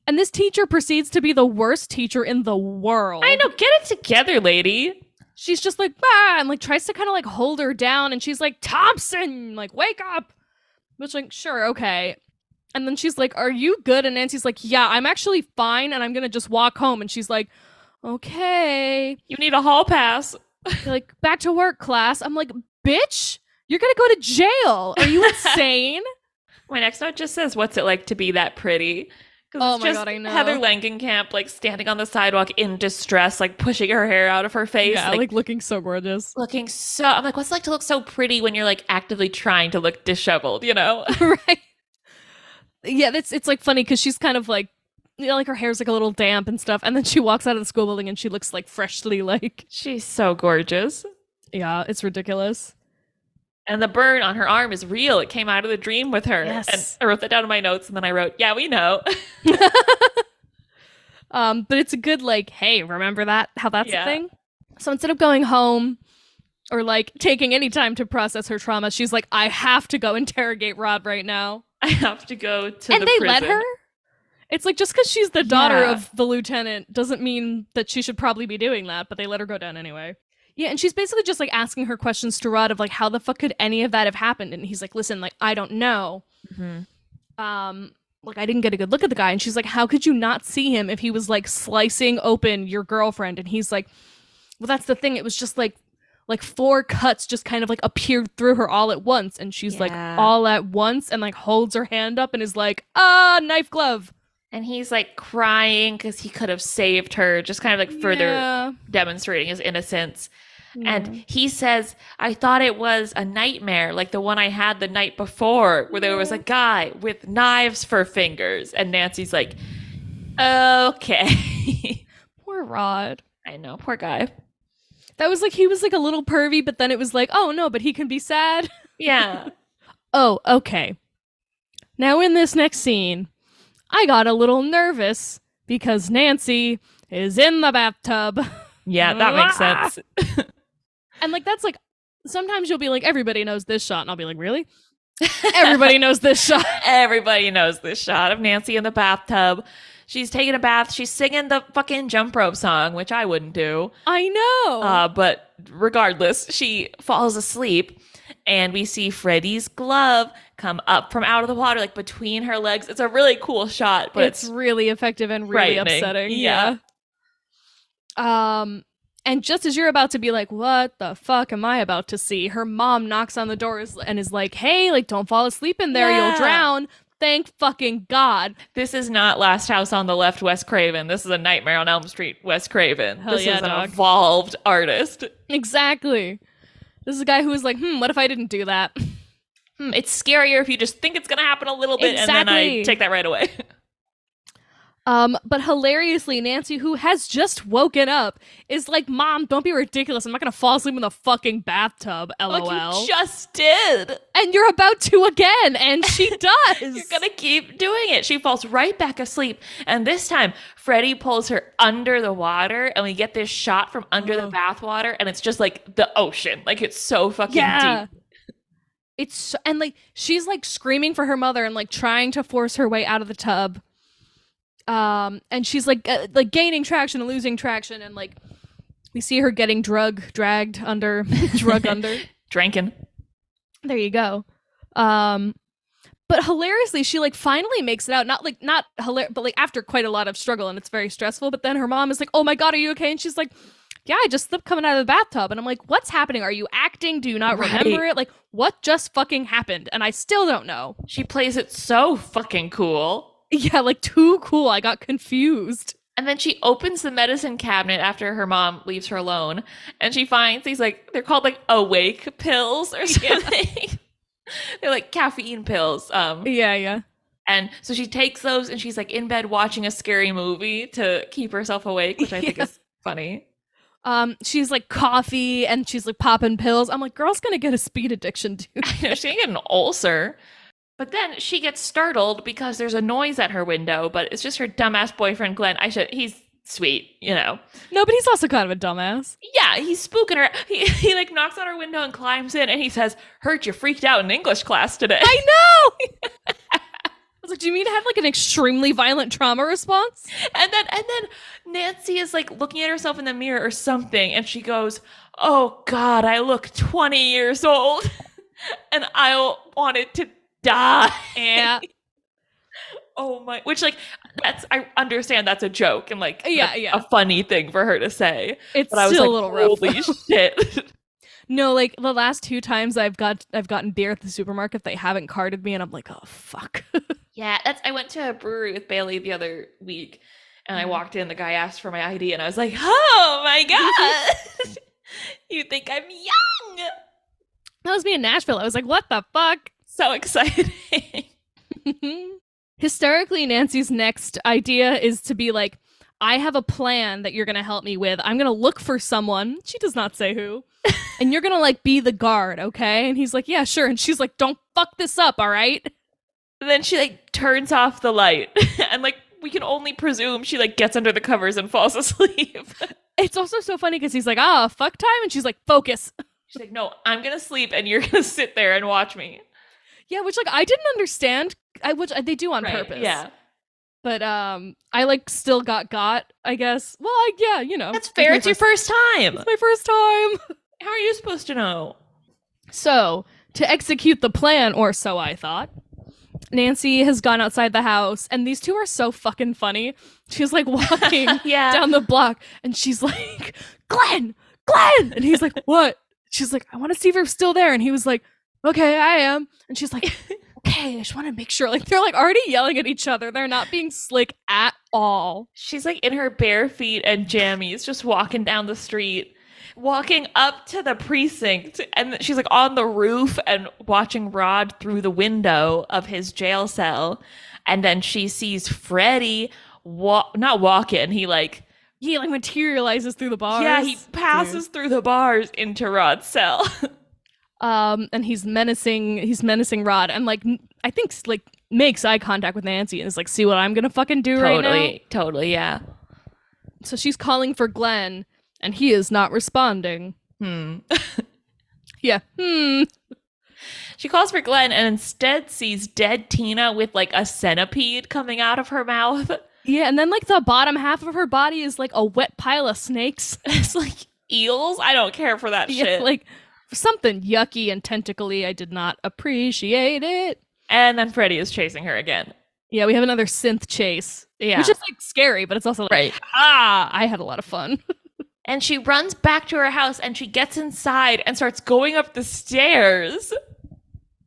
And this teacher proceeds to be the worst teacher in the world. I know. Get it together, lady. She's just like, bah, and like tries to kind of like hold her down, and she's like, Thompson, like wake up. Which like, sure, okay. And then she's like, Are you good? And Nancy's like, Yeah, I'm actually fine, and I'm gonna just walk home. And she's like, Okay. You need a hall pass. Like, back to work, class. I'm like, bitch, you're gonna go to jail. Are you insane? My next note just says, "What's it like to be that pretty?" Oh my God, I know. Heather Langenkamp like standing on the sidewalk in distress, like pushing her hair out of her face, yeah, like, like, looking so gorgeous. looking so. I'm like, what's it like to look so pretty when you're like actively trying to look disheveled? You know? right. Yeah, that's it's like funny because she's kind of like you know, like her hair's like a little damp and stuff, and then she walks out of the school building and she looks like freshly like She's so gorgeous, yeah, it's ridiculous. And the burn on her arm is real. It came out of the dream with her. Yes. And I wrote that down in my notes, and then I wrote, "Yeah, we know." Um, but it's a good like, hey, remember that? How that's Yeah. a thing. So instead of going home or like taking any time to process her trauma, she's like, I have to go interrogate Rod right now. I have to go to and the they prison. let her. It's like just because she's the daughter Yeah. of the lieutenant doesn't mean that she should probably be doing that, but they let her go down anyway. Yeah, and she's basically just like asking her questions to Rod of like how the fuck could any of that have happened? And he's like, listen, like I don't know. Mhm. Um, like I didn't get a good look at the guy, and she's like, how could you not see him if he was like slicing open your girlfriend? And he's like, well, that's the thing. It was just like like four cuts just kind of like appeared through her all at once, and she's like all at once, and like holds her hand up and is like, ah, knife glove. And he's like crying because he could have saved her, just kind of like further Yeah. demonstrating his innocence. Yeah. And he says, I thought it was a nightmare, like the one I had the night before, where there was a guy with knives for fingers. And Nancy's like, okay. poor Rod. I know, poor guy. That was like he was like a little pervy, but then it was like, oh no, but he can be sad. Yeah. Oh, okay. Now in this next scene, I got a little nervous because Nancy is in the bathtub. Yeah, that makes sense. And like that's like sometimes you'll be like, everybody knows this shot, and I'll be like, really? Everybody knows this shot. Everybody knows this shot of Nancy in the bathtub. She's taking a bath. She's singing the fucking jump rope song, which I wouldn't do. I know. Uh, but regardless, she falls asleep, and we see Freddy's glove come up from out of the water, like between her legs. It's a really cool shot, but it's, it's, really effective and really upsetting. Yeah. Yeah. Um, and just as you're about to be like, "What the fuck am I about to see?" Her mom knocks on the door and is like, "Hey, like, don't fall asleep in there. Yeah. You'll drown." Thank fucking God. this is not Last House on the Left, Wes Craven. This is a Nightmare on Elm Street, Wes Craven. Hell this yeah, is an evolved artist. Exactly. This is a guy who was like, "Hmm, what if I didn't do that?" Hmm, it's scarier if you just think it's gonna happen a little bit, and then I take that right away. Um, but hilariously, Nancy, who has just woken up, is like, "Mom, don't be ridiculous. I'm not gonna fall asleep in the fucking bathtub." LOL. like you just did. and you're about to again, and she does. You're gonna keep doing it. She falls right back asleep. And this time, Freddy pulls her under the water, and we get this shot from under the bathwater, and it's just like the ocean. Like it's so fucking yeah. deep. It's so, and like she's like screaming for her mother and like trying to force her way out of the tub. Um, and she's like uh, like gaining traction and losing traction, and like we see her getting drug dragged under, drug under. Drinking. There you go. Um, but hilariously, she like finally makes it out. Not like not hilarious, but like after quite a lot of struggle, and it's very stressful. But then her mom is like, "Oh my god, are you okay?" And she's like, "Yeah, I just slipped coming out of the bathtub." And I'm like, "What's happening? Are you acting? Do you not Right. remember it? Like, what just fucking happened?" And I still don't know. She plays it so fucking cool. Yeah, like too cool. I got confused. And then she opens the medicine cabinet after her mom leaves her alone, and she finds these like they're called like awake pills or something. they're like caffeine pills. Um, Yeah, yeah. and so she takes those and she's like in bed watching a scary movie to keep herself awake, which I think is funny. Um, she's like coffee and she's like popping pills. I'm like, girl's gonna get a speed addiction, dude. You know, she can get an ulcer. But then she gets startled because there's a noise at her window, but it's just her dumbass boyfriend Glenn. I should he's sweet, you know. No, but he's also kind of a dumbass. Yeah, he's spooking her. He, he like knocks on her window and climbs in and he says, Hurt you freaked out in English class today. I know. I was like, do you mean to have like an extremely violent trauma response? And then and then Nancy is like looking at herself in the mirror or something, and she goes, "Oh God, I look twenty years old, and I wanted to die." Yeah. Oh my! Which like that's I understand that's a joke and like Yeah, that's yeah. a funny thing for her to say, It's but I was still like, a little rough. "Holy shit!" No, like the last two times I've got I've gotten beer at the supermarket, they haven't carded me, and I'm like, oh fuck. yeah, that's. I went to a brewery with Bailey the other week, and I Mhm. walked in. The guy asked for my ID, and I was like, "Oh my god, you think I'm young?" that was me in Nashville. I was like, what the fuck? So exciting. Hysterically, Nancy's next idea is to be like, I have a plan that you're gonna help me with. I'm gonna look for someone. She does not say who. and you're gonna like be the guard, okay? And he's like, Yeah, sure. And she's like, Don't fuck this up, all right? And then she like turns off the light and like we can only presume she like gets under the covers and falls asleep. It's also so funny because he's like, ah, fuck time, and she's like, focus. She's like, "No, I'm going to sleep and you're going to sit there and watch me." Yeah, which like I didn't understand. I which they do on Right, purpose. Yeah. but um, I like still got got. I guess. Well, I, yeah, you know, That's fair. my It's your first- first time. It's my first time. How are you supposed to know? So to execute the plan, or so I thought. Nancy has gone outside the house, and these two are so fucking funny. She's like walking Yeah. down the block, and she's like, Glenn, Glenn! And he's like, What? She's like, I want to see if you're still there. And he was like, Okay, I am. And she's like, Okay, I just want to make sure. Like, they're like already yelling at each other. They're not being slick at all. She's like in her bare feet and jammies, just walking down the street, walking up to the precinct. And she's like on the roof and watching Rod through the window of his jail cell. And then she sees Freddy walk, not walk in, he like, He like materializes through the bars. yeah, he passes through the bars into Rod's cell. um and he's menacing he's menacing rod and like I think like makes eye contact with nancy and is like see what i'm gonna fucking do right now totally, totally, yeah. so she's calling for glenn and he is not responding Hmm. yeah hmm She calls for Glenn and instead sees dead Tina with like a centipede coming out of her mouth. Yeah, and then like the bottom half of her body is like a wet pile of snakes. It's like eels. I don't care for that Yeah, shit. like something yucky and tentacly. I did not appreciate it. and then Freddy is chasing her again. Yeah, we have another synth chase, Yeah. which is like scary, but it's also like, right. ah, I had a lot of fun. And she runs back to her house and she gets inside and starts going up the stairs.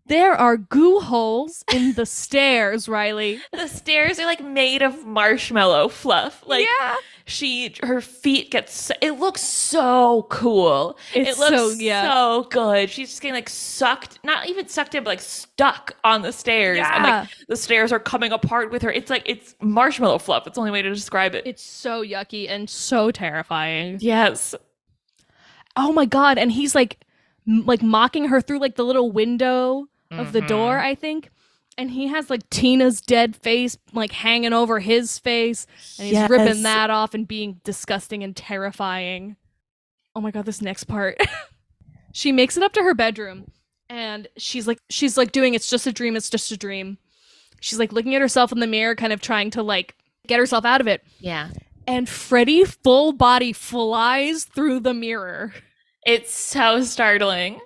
There are goo holes in the stairs, Riley. The stairs are like made of marshmallow fluff. Like yeah, she her feet get so, it looks so cool. It's it looks so- yeah. so good. She's just getting like sucked, not even sucked in, but like stuck on the stairs. And Yeah. like the stairs are coming apart with her. It's like it's marshmallow fluff. It's the only way to describe it. it's so yucky and so terrifying. yes. Oh my god! And he's like, like mocking her through like the little window of the door, mm-hmm. I think. And he has like Tina's dead face like hanging over his face, and he's Yes. ripping that off and being disgusting and terrifying. Oh my god, this next part. she makes it up to her bedroom, and she's like, she's like doing it's just a dream, it's just a dream. She's like looking at herself in the mirror, kind of trying to like get herself out of it. Yeah. And Freddy full body flies through the mirror. It's so startling.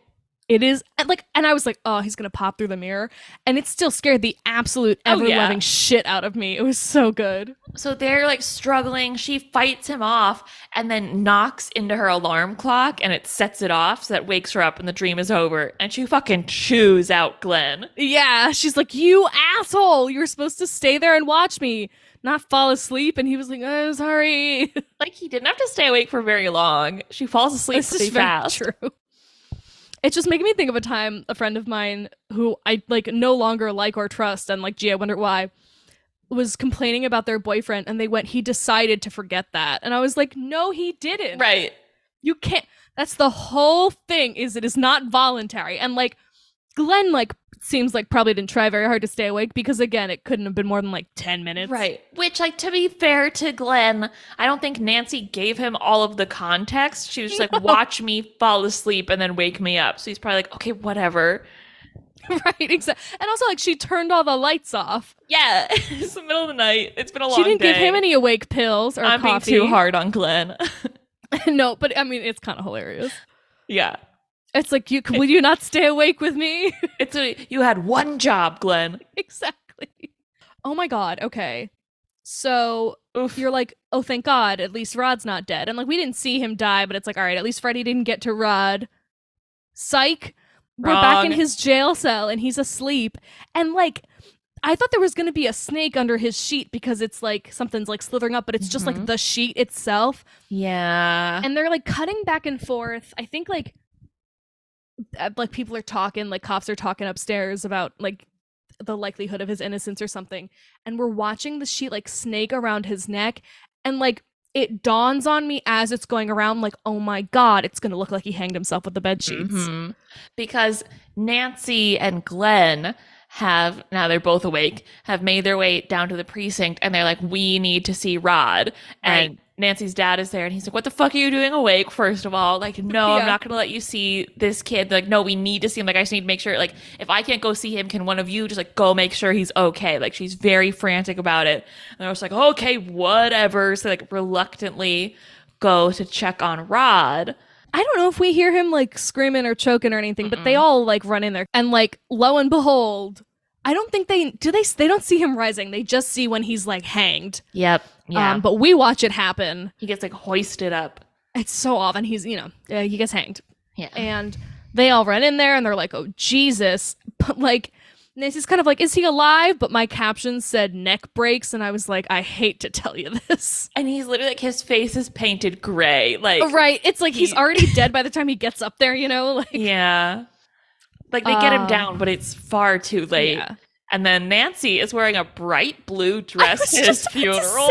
It is like, and I was like, oh, he's gonna pop through the mirror, and it still scared the absolute Oh, ever yeah. loving shit out of me. It was so good. So they're like struggling. She fights him off and then knocks into her alarm clock and it sets it off so that wakes her up and the dream is over. And she fucking chews out Glenn. Yeah, she's like, you asshole, you're supposed to stay there and watch me, not fall asleep. And he was like, oh, sorry. Like he didn't have to stay awake for very long. She falls asleep This pretty is very fast. true. It's just making me think of a time a friend of mine who I like no longer like or trust, and like, gee, I wonder why, was complaining about their boyfriend, and they went, he decided to forget that, and I was like, no, he didn't. Right. You can't. That's the whole thing. Is it is not voluntary, and like, Glenn like seems like probably didn't try very hard to stay awake because again, it couldn't have been more than like ten minutes. Right. Which, like, to be fair to Glenn, I don't think Nancy gave him all of the context. She was just like, watch me fall asleep and then wake me up. So he's probably like, okay, whatever. right. Exactly. And also, like, she turned all the lights off. Yeah. it's the middle of the night. It's been a long time. she didn't give him any awake pills or I'm coffee. being too hard on Glenn. no, but I mean, it's kind of hilarious. yeah. It's like, you will you not stay awake with me? It's a, you had one job, Glenn. exactly. Oh my god. Okay. So Oof. you're like, oh, thank God, at least Rod's not dead. And like, we didn't see him die, but it's like, all right, at least Freddy didn't get to Rod. Psych. We're back in his jail cell and he's asleep. And like, I thought there was going to be a snake under his sheet because it's like something's like slithering up, but it's just like Mhm. the sheet itself. Yeah. and they're like cutting back and forth. I think like like people are talking, like cops are talking upstairs about like the likelihood of his innocence or something. And we're watching the sheet like snake around his neck and like it dawns on me as it's going around like oh my god, it's going to look like he hanged himself with the bed sheets. Mhm. Because Nancy and Glenn have now they're both awake, have made their way down to the precinct and they're like, We need to see Rod. And Nancy's dad is there and he's like, What the fuck are you doing awake? First of all, like, no, Yeah. I'm not gonna let you see this kid. They're like, no, we need to see him. Like, I just need to make sure, like, if I can't go see him, can one of you just like go make sure he's okay? Like, she's very frantic about it. And I was like, okay, whatever. So like reluctantly go to check on Rod. I don't know if we hear him like screaming or choking or anything, but they all like run in there and like lo and behold, I don't think they do they they don't see him rising. They just see when he's like hanged. Yep. Yeah. Um, but we watch it happen. he gets like hoisted up. It's so often he's, you know, uh, he gets hanged. Yeah. And they all run in there and they're like, oh, Jesus. But like, Nancy's kind of like, is he alive? But my caption said neck breaks. And I was like, I hate to tell you this. And he's literally like his face is painted gray. Like right. It's like he's already dead by the time he gets up there, you know? Like, Yeah. Like they get him Um, down, but it's far too late. yeah. And then Nancy is wearing a bright blue dress to his to funeral. say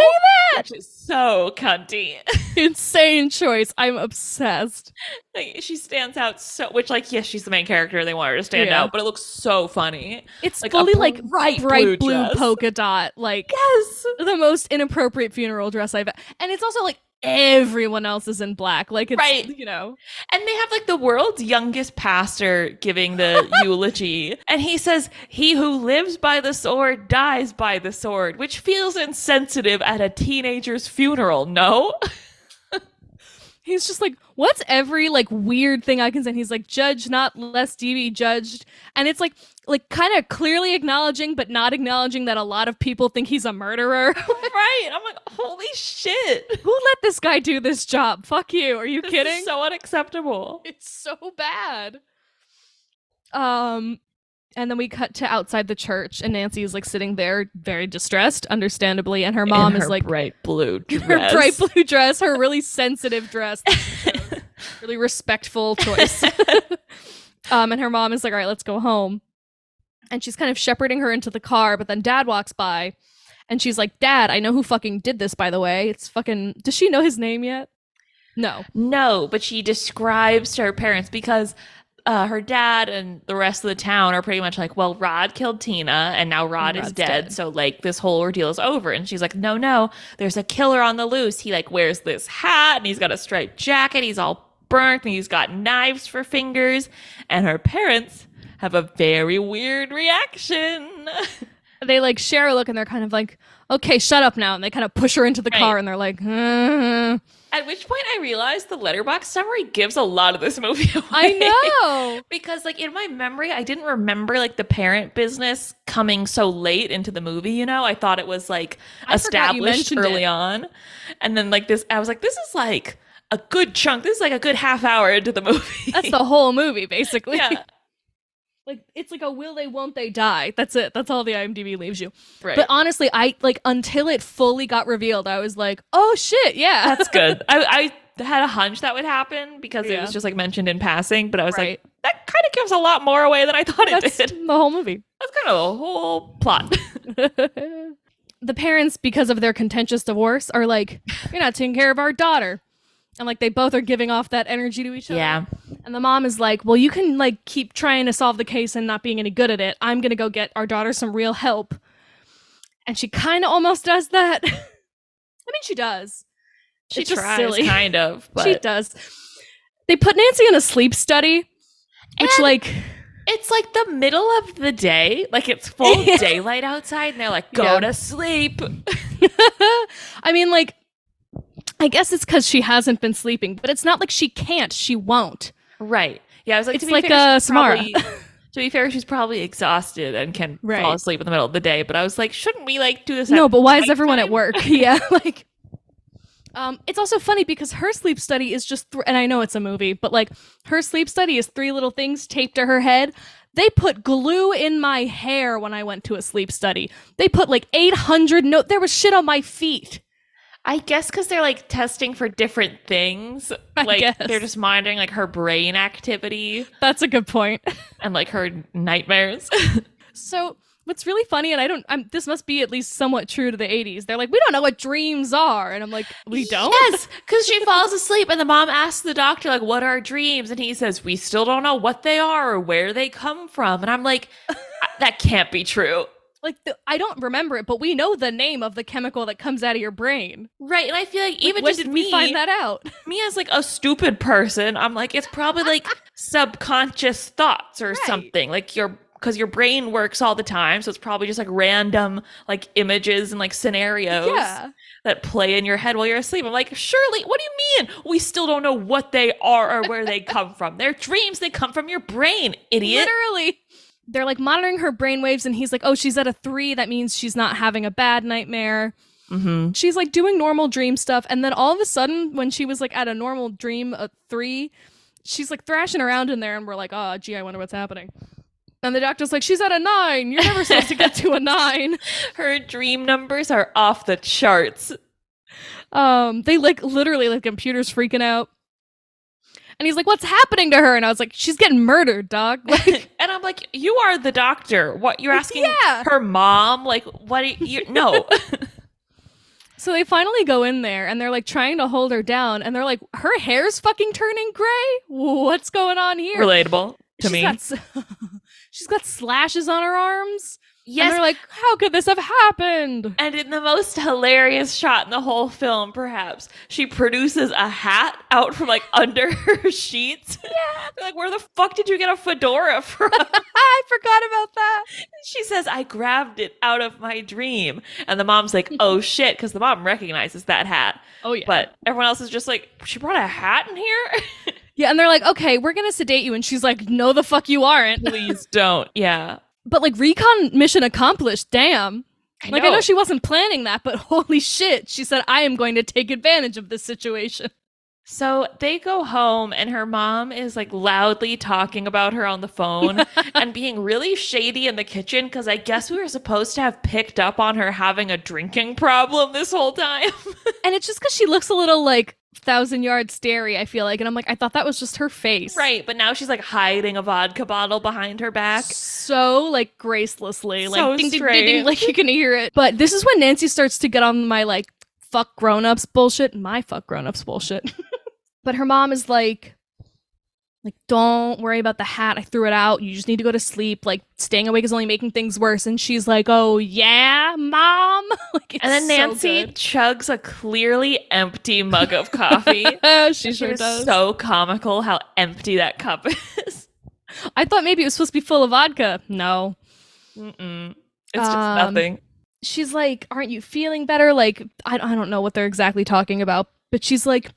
that. Which is so cunty. Insane choice. I'm obsessed. Like, she stands out so which like yes, she's the main character, they want her to stand Yeah. out, but it looks so funny. It's Like fully like bright bright blue blue, polka dot. Like, Yes. the most inappropriate funeral dress I've and it's also like everyone else is in black. Like it's Right. you know. And they have like the world's youngest pastor giving the eulogy. And he says, He who lives by the sword dies by the sword, which feels insensitive at a teenager's funeral, no? He's just like, what's every like weird thing I can say? And he's like, judge not lest ye be judged. And it's like like kind of clearly acknowledging but not acknowledging that a lot of people think he's a murderer. right. I'm like, holy shit. Who let this guy do this job? Fuck you. Are you This kidding? so unacceptable. It's so bad. Um, and then we cut to outside the church, and Nancy is like sitting there, very distressed, understandably, and her mom In is like bright blue dress. her bright blue dress, her really sensitive dress, really respectful choice. um, and her mom is like, "All right, let's go home," and she's kind of shepherding her into the car, but then Dad walks by. And she's like, Dad, I know who fucking did this, by the way. It's fucking. Does she know his name yet? No. No, but she describes to her parents because uh, her dad and the rest of the town are pretty much like, well, Rod killed Tina and now Rod is dead, dead. So, like, this whole ordeal is over. And she's like, no, no, there's a killer on the loose. He, like, wears this hat and he's got a striped jacket. He's all burnt and he's got knives for fingers. And her parents have a very weird reaction. they like share a look and they're kind of like, okay, shut up now. And they kind of push her into the Right. car and they're like, "Uh." At which point I realized the Letterboxd summary gives a lot of this movie away. I know. because like in my memory i didn't remember like the parent business coming so late into the movie you know i thought it was like I established early it. on and then like this i was like this is like a good chunk this is like a good half hour into the movie That's the whole movie, basically. yeah Like it's like a will they, won't they die. That's it. That's all the IMDb leaves you. right But honestly, I like until it fully got revealed, I was like, oh shit, yeah. that's good I, I had a hunch that would happen because it was just like mentioned in passing but i was Right. like that kind of gives a lot more away than i thought it That's did the whole movie. that's kind of the whole plot the parents, because of their contentious divorce, are like, You're not taking care of our daughter. And like they both are giving off that energy to each other. yeah And the mom is like, Well, you can like keep trying to solve the case and not being any good at it. I'm gonna go get our daughter some real help. And she kinda almost does that. I mean she does. she just tries silly. kind of but She does. They put Nancy in a sleep study, which And- like It's like the middle of the day, like it's full daylight outside, and they're like, "Go Yeah. to sleep." I mean, like, I guess it's because she hasn't been sleeping, but it's not like she can't. She won't. Right? Yeah, I was like, It's like, fair, uh, she's Samara. probably- to be fair, she's probably exhausted and can Right. fall asleep in the middle of the day. But I was like, shouldn't we like do this? No, but why is everyone at work? yeah, like, um, it's also funny because her sleep study is just, th- and I know it's a movie, but like her sleep study is three little things taped to her head. They put glue in my hair when I went to a sleep study. They put like 800 note. There was shit on my feet. I guess because they're like testing for different things. I like guess. they're just monitoring like her brain activity That's a good point. and like her nightmares. So what's really funny, and I don't, I'm, this must be at least somewhat true to the 80s. They're like, we don't know what dreams are, and I'm like, we don't. Yes, because she falls asleep and the mom asks the doctor, like, what are dreams? And he says, we still don't know what they are or where they come from. And I'm like, that can't be true. Like, the, I don't remember it, but we know the name of the chemical that comes out of your brain. Right. And I feel like Like, even when just did me, we find that out? me as like a stupid person, I'm like, it's probably like subconscious thoughts or Right. something. Like your because your brain works all the time. So it's probably just like random like images and like scenarios Yeah. that play in your head while you're asleep. I'm like, surely, what do you mean? We still don't know what they are or where they come from. They're dreams, they come from your brain, idiot. Literally. They're like monitoring her brainwaves, and he's like, oh, she's at a three. That means she's not having a bad nightmare. Mm-hmm. She's like doing normal dream stuff. And then all of a sudden, when she was like at a normal dream, a three, she's like thrashing around in there, and we're like, oh, gee, I wonder what's happening. And the doctor's like, she's at a nine. You're never supposed to get to a nine. Her dream numbers are off the charts. Um, they like literally like computers freaking out. And he's like, "What's happening to her?" And I was like, "She's getting murdered, dog." Like, and I'm like, you are the doctor. What you're asking Yeah. her mom? Like, what? You, no. so they finally go in there and they're like trying to hold her down, and they're like, "Her hair's fucking turning gray. What's going on here?" Relatable to She's me. got she's got slashes on her arms. And Yes, they're like, how could this have happened? And in the most hilarious shot in the whole film, perhaps, she produces a hat out from like under her sheets. Yeah. like, where the fuck did you get a fedora from? I forgot about that. she says, I grabbed it out of my dream. And the mom's like, oh shit, because the mom recognizes that hat. Oh yeah. But everyone else is just like, she brought a hat in here? yeah, and they're like, okay, we're gonna sedate you, and she's like, no, the fuck you aren't. Please don't. Yeah. But like recon mission accomplished. Damn. I like I know she wasn't planning that, but holy shit, she said, I am going to take advantage of this situation. So they go home, and her mom is like loudly talking about her on the phone and being really shady in the kitchen because I guess we were supposed to have picked up on her having a drinking problem this whole time. And it's just because she looks a little like thousand yard starey, I feel like. And I'm like, I thought that was just her face. right. But now she's like hiding a vodka bottle behind her back. So like gracelessly, So like ding, ding ding ding like you can hear it. But this is when Nancy starts to get on my like fuck grown ups bullshit, my fuck grown ups bullshit. but her mom is like, like don't worry about the hat. I threw it out. You just need to go to sleep. Like staying awake is only making things worse. And she's like, oh yeah, mom. like, it's And then so Nancy good. chugs a clearly empty mug of coffee. she sure does. so comical how empty that cup is. I thought maybe it was supposed to be full of vodka. No. Mm-mm. It's just Um, nothing. she's like, Aren't you feeling better? Like, I, I don't know what they're exactly talking about, but she's like,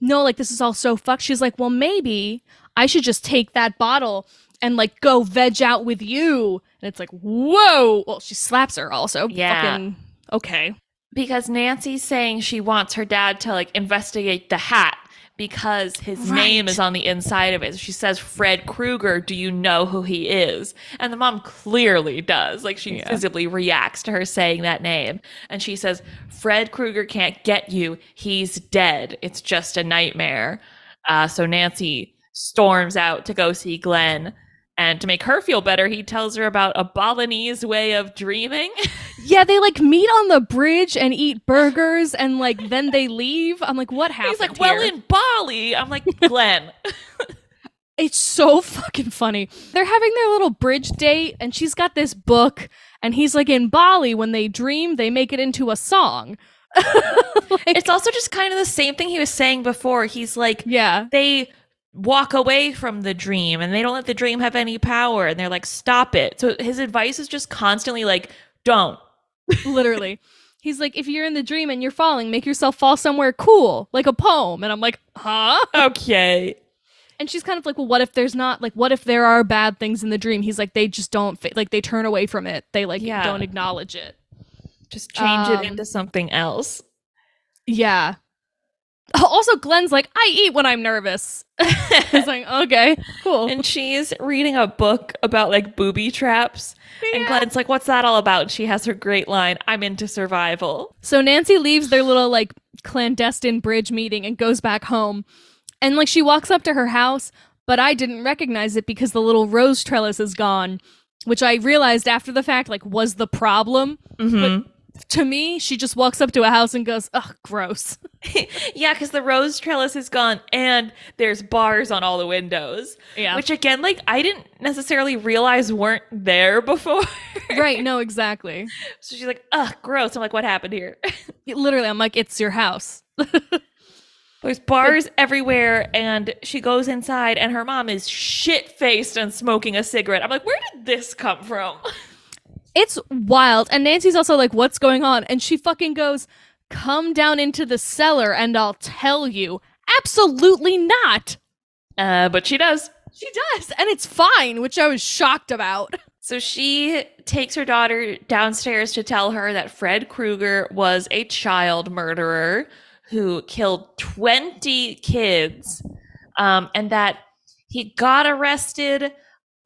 No, like, this is all so fucked. She's like, Well, maybe I should just take that bottle and like go veg out with you. And it's like, Whoa. Well, she slaps her also. Yeah. Fucking, okay. because Nancy's saying she wants her dad to like investigate the hat because his Right. name is on the inside of it. She says, Fred Krueger, do you know who he is? And the mom clearly does. Like she Yeah. visibly reacts to her saying that name. And she says, Fred Krueger can't get you. He's dead. It's just a nightmare. Uh, so Nancy storms out to go see Glenn. And to make her feel better, he tells her about a Balinese way of dreaming. Yeah, they like meet on the bridge and eat burgers and like then they leave. I'm like, What happened? He's like, well, here?" in Bali. I'm like, Glenn. It's so fucking funny. They're having their little bridge date, and she's got this book, and he's like in Bali. When they dream, they make it into a song. Like, it's also just kind of the same thing he was saying before. He's like, yeah, they walk away from the dream and they don't let the dream have any power and they're like, stop it. So his advice is just constantly like, don't. literally. He's like, if you're in the dream and you're falling, make yourself fall somewhere cool, like a poem. And I'm like, huh? Okay. And she's kind of like, well, what if there's not like, what if there are bad things in the dream? He's like, they just don't fit. Like they turn away from it. They like Yeah. don't acknowledge it. Just change Um, it into something else. Yeah. Also, Glenn's like, I eat when I'm nervous. He's like, okay, cool. and she's reading a book about like booby traps. And Glenn's like, what's that all about? And she has her great line, I'm into survival. So Nancy leaves their little like clandestine bridge meeting and goes back home. And like she walks up to her house, but I didn't recognize it because the little rose trellis is gone, which I realized after the fact like was the problem. Mhm. To me, she just walks up to a house and goes, "Ugh, gross." yeah, because the rose trellis is gone and there's bars on all the windows. Yeah. Which again, like I didn't necessarily realize weren't there before. right, no, exactly. so she's like, ugh, gross. I'm like, what happened here? Literally, I'm like, "It's your house." There's bars everywhere, and she goes inside, and her mom is shit faced and smoking a cigarette. I'm like, where did this come from? It's wild. And Nancy's also like, what's going on? And she fucking goes, come down into the cellar and I'll tell you. Absolutely not. Uh, but she does. She does. And it's fine, which I was shocked about. So she takes her daughter downstairs to tell her that Fred Krueger was a child murderer who killed 20 kids um, and that he got arrested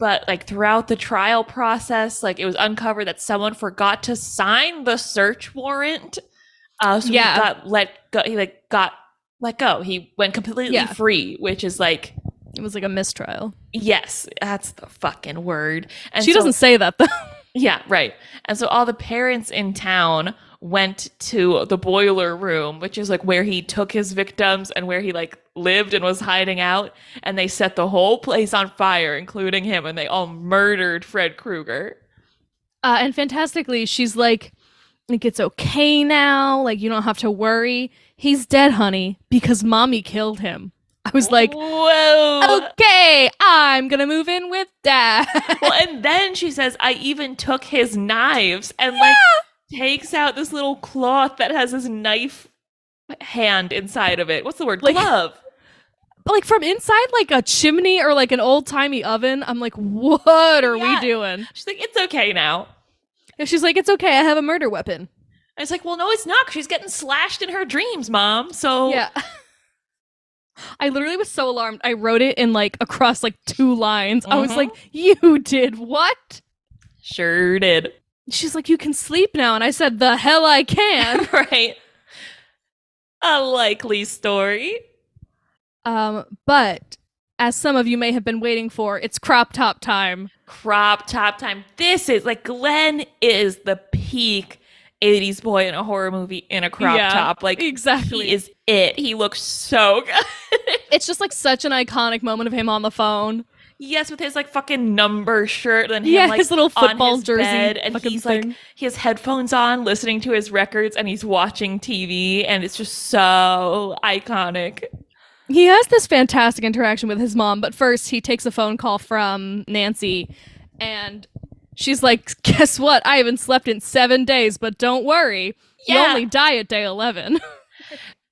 but like throughout the trial process like it was uncovered that someone forgot to sign the search warrant uh, so Yeah. he got let go he like got let go he went completely Yeah. free which is like It was like a mistrial. yes that's the fucking word and she so- doesn't say that though. yeah, right. And so all the parents in town went to the boiler room, which is like where he took his victims and where he like lived and was hiding out. And they set the whole place on fire, including him, and they all murdered Fred Krueger. Uh, and fantastically, she's like, like it's okay now. Like you don't have to worry. He's dead, honey, because mommy killed him. I was like, whoa. okay, I'm gonna move in with dad. Well, and then she says, I even took his knives and like takes out this little cloth that has his knife hand inside of it. What's the word? Like- Glove. Like from inside, like a chimney or like an old timey oven. I'm like, what are Yeah. we doing? She's like, it's okay now. And she's like, it's okay. I have a murder weapon. And it's like, well, no, it's not. she's getting slashed in her dreams, mom. So Yeah. I literally was so alarmed. I wrote it in like across like two lines. I was Mhm. like, you did what? sure did. She's like, you can sleep now. And I said, the hell I can. right. A likely story. um, but as some of you may have been waiting for, it's crop top time. Crop top time. This is like Glenn is the peak 80s boy in a horror movie in a crop Yeah, top. Like exactly. he is it. He looks so good. It's just like such an iconic moment of him on the phone. Yes, with his like fucking number shirt and him Yeah, like his little football his jersey bed, and he's thing. like he has headphones on, listening to his records, and he's watching TV, and it's just so iconic. He has this fantastic interaction with his mom, but first he takes a phone call from Nancy and she's like, Guess what? I haven't slept in seven days, but don't worry. You only die at day 11.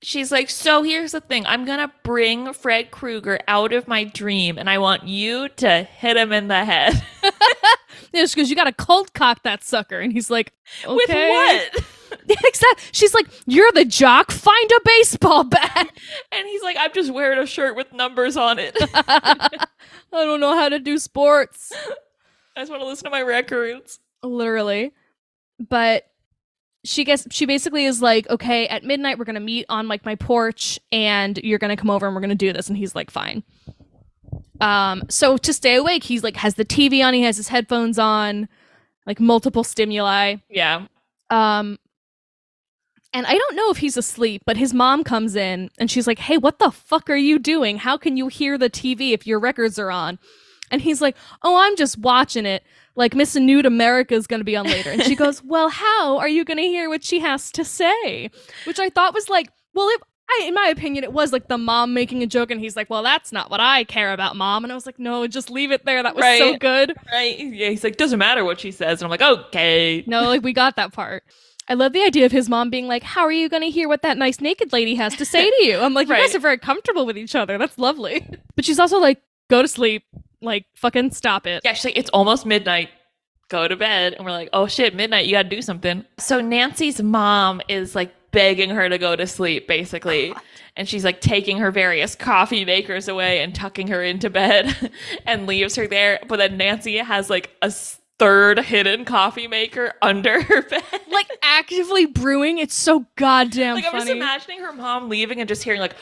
She's like, so here's the thing. I'm gonna bring Fred Krueger out of my dream, and I want you to hit him in the head. It's because you got to cold cock that sucker. And he's like, okay. With what? exactly. She's like, You're the jock. Find a baseball bat. And he's like, I'm just wearing a shirt with numbers on it. I don't know how to do sports. I just want to listen to my records. literally but she gets she basically is like okay at midnight we're gonna meet on like my porch and you're gonna come over and we're gonna do this and he's like fine um so to stay awake he's like has the tv on he has his headphones on like multiple stimuli Yeah. um and I don't know if he's asleep, but his mom comes in and she's like, Hey, what the fuck are you doing? How can you hear the TV if your records are on? And he's like, Oh, I'm just watching it. Like Miss Nude America is going to be on later. And she goes, Well, how are you going to hear what she has to say? Which I thought was like, Well, if I, in my opinion, it was like the mom making a joke, and he's like, "Well, that's not what I care about, mom." And I was like, "No, just leave it there. That was so good." Right. Yeah. He's like, doesn't matter what she says. And I'm like, okay. No, like we got that part. I love the idea of his mom being like, "How are you going to hear what that nice naked lady has to say to you?" I'm like, "You Right. guys are very comfortable with each other. That's lovely." But she's also like, "Go to sleep. Like, fucking stop it." Yeah, she's like, it's almost midnight. Go to bed. And we're like, oh shit, midnight. You got to do something. So Nancy's mom is like begging her to go to sleep, basically. And she's like taking her various coffee makers away and tucking her into bed and leaves her there. But then Nancy has like a third hidden coffee maker under her bed. Like actively brewing. It's so goddamn Like I'm just imagining her mom leaving and just hearing like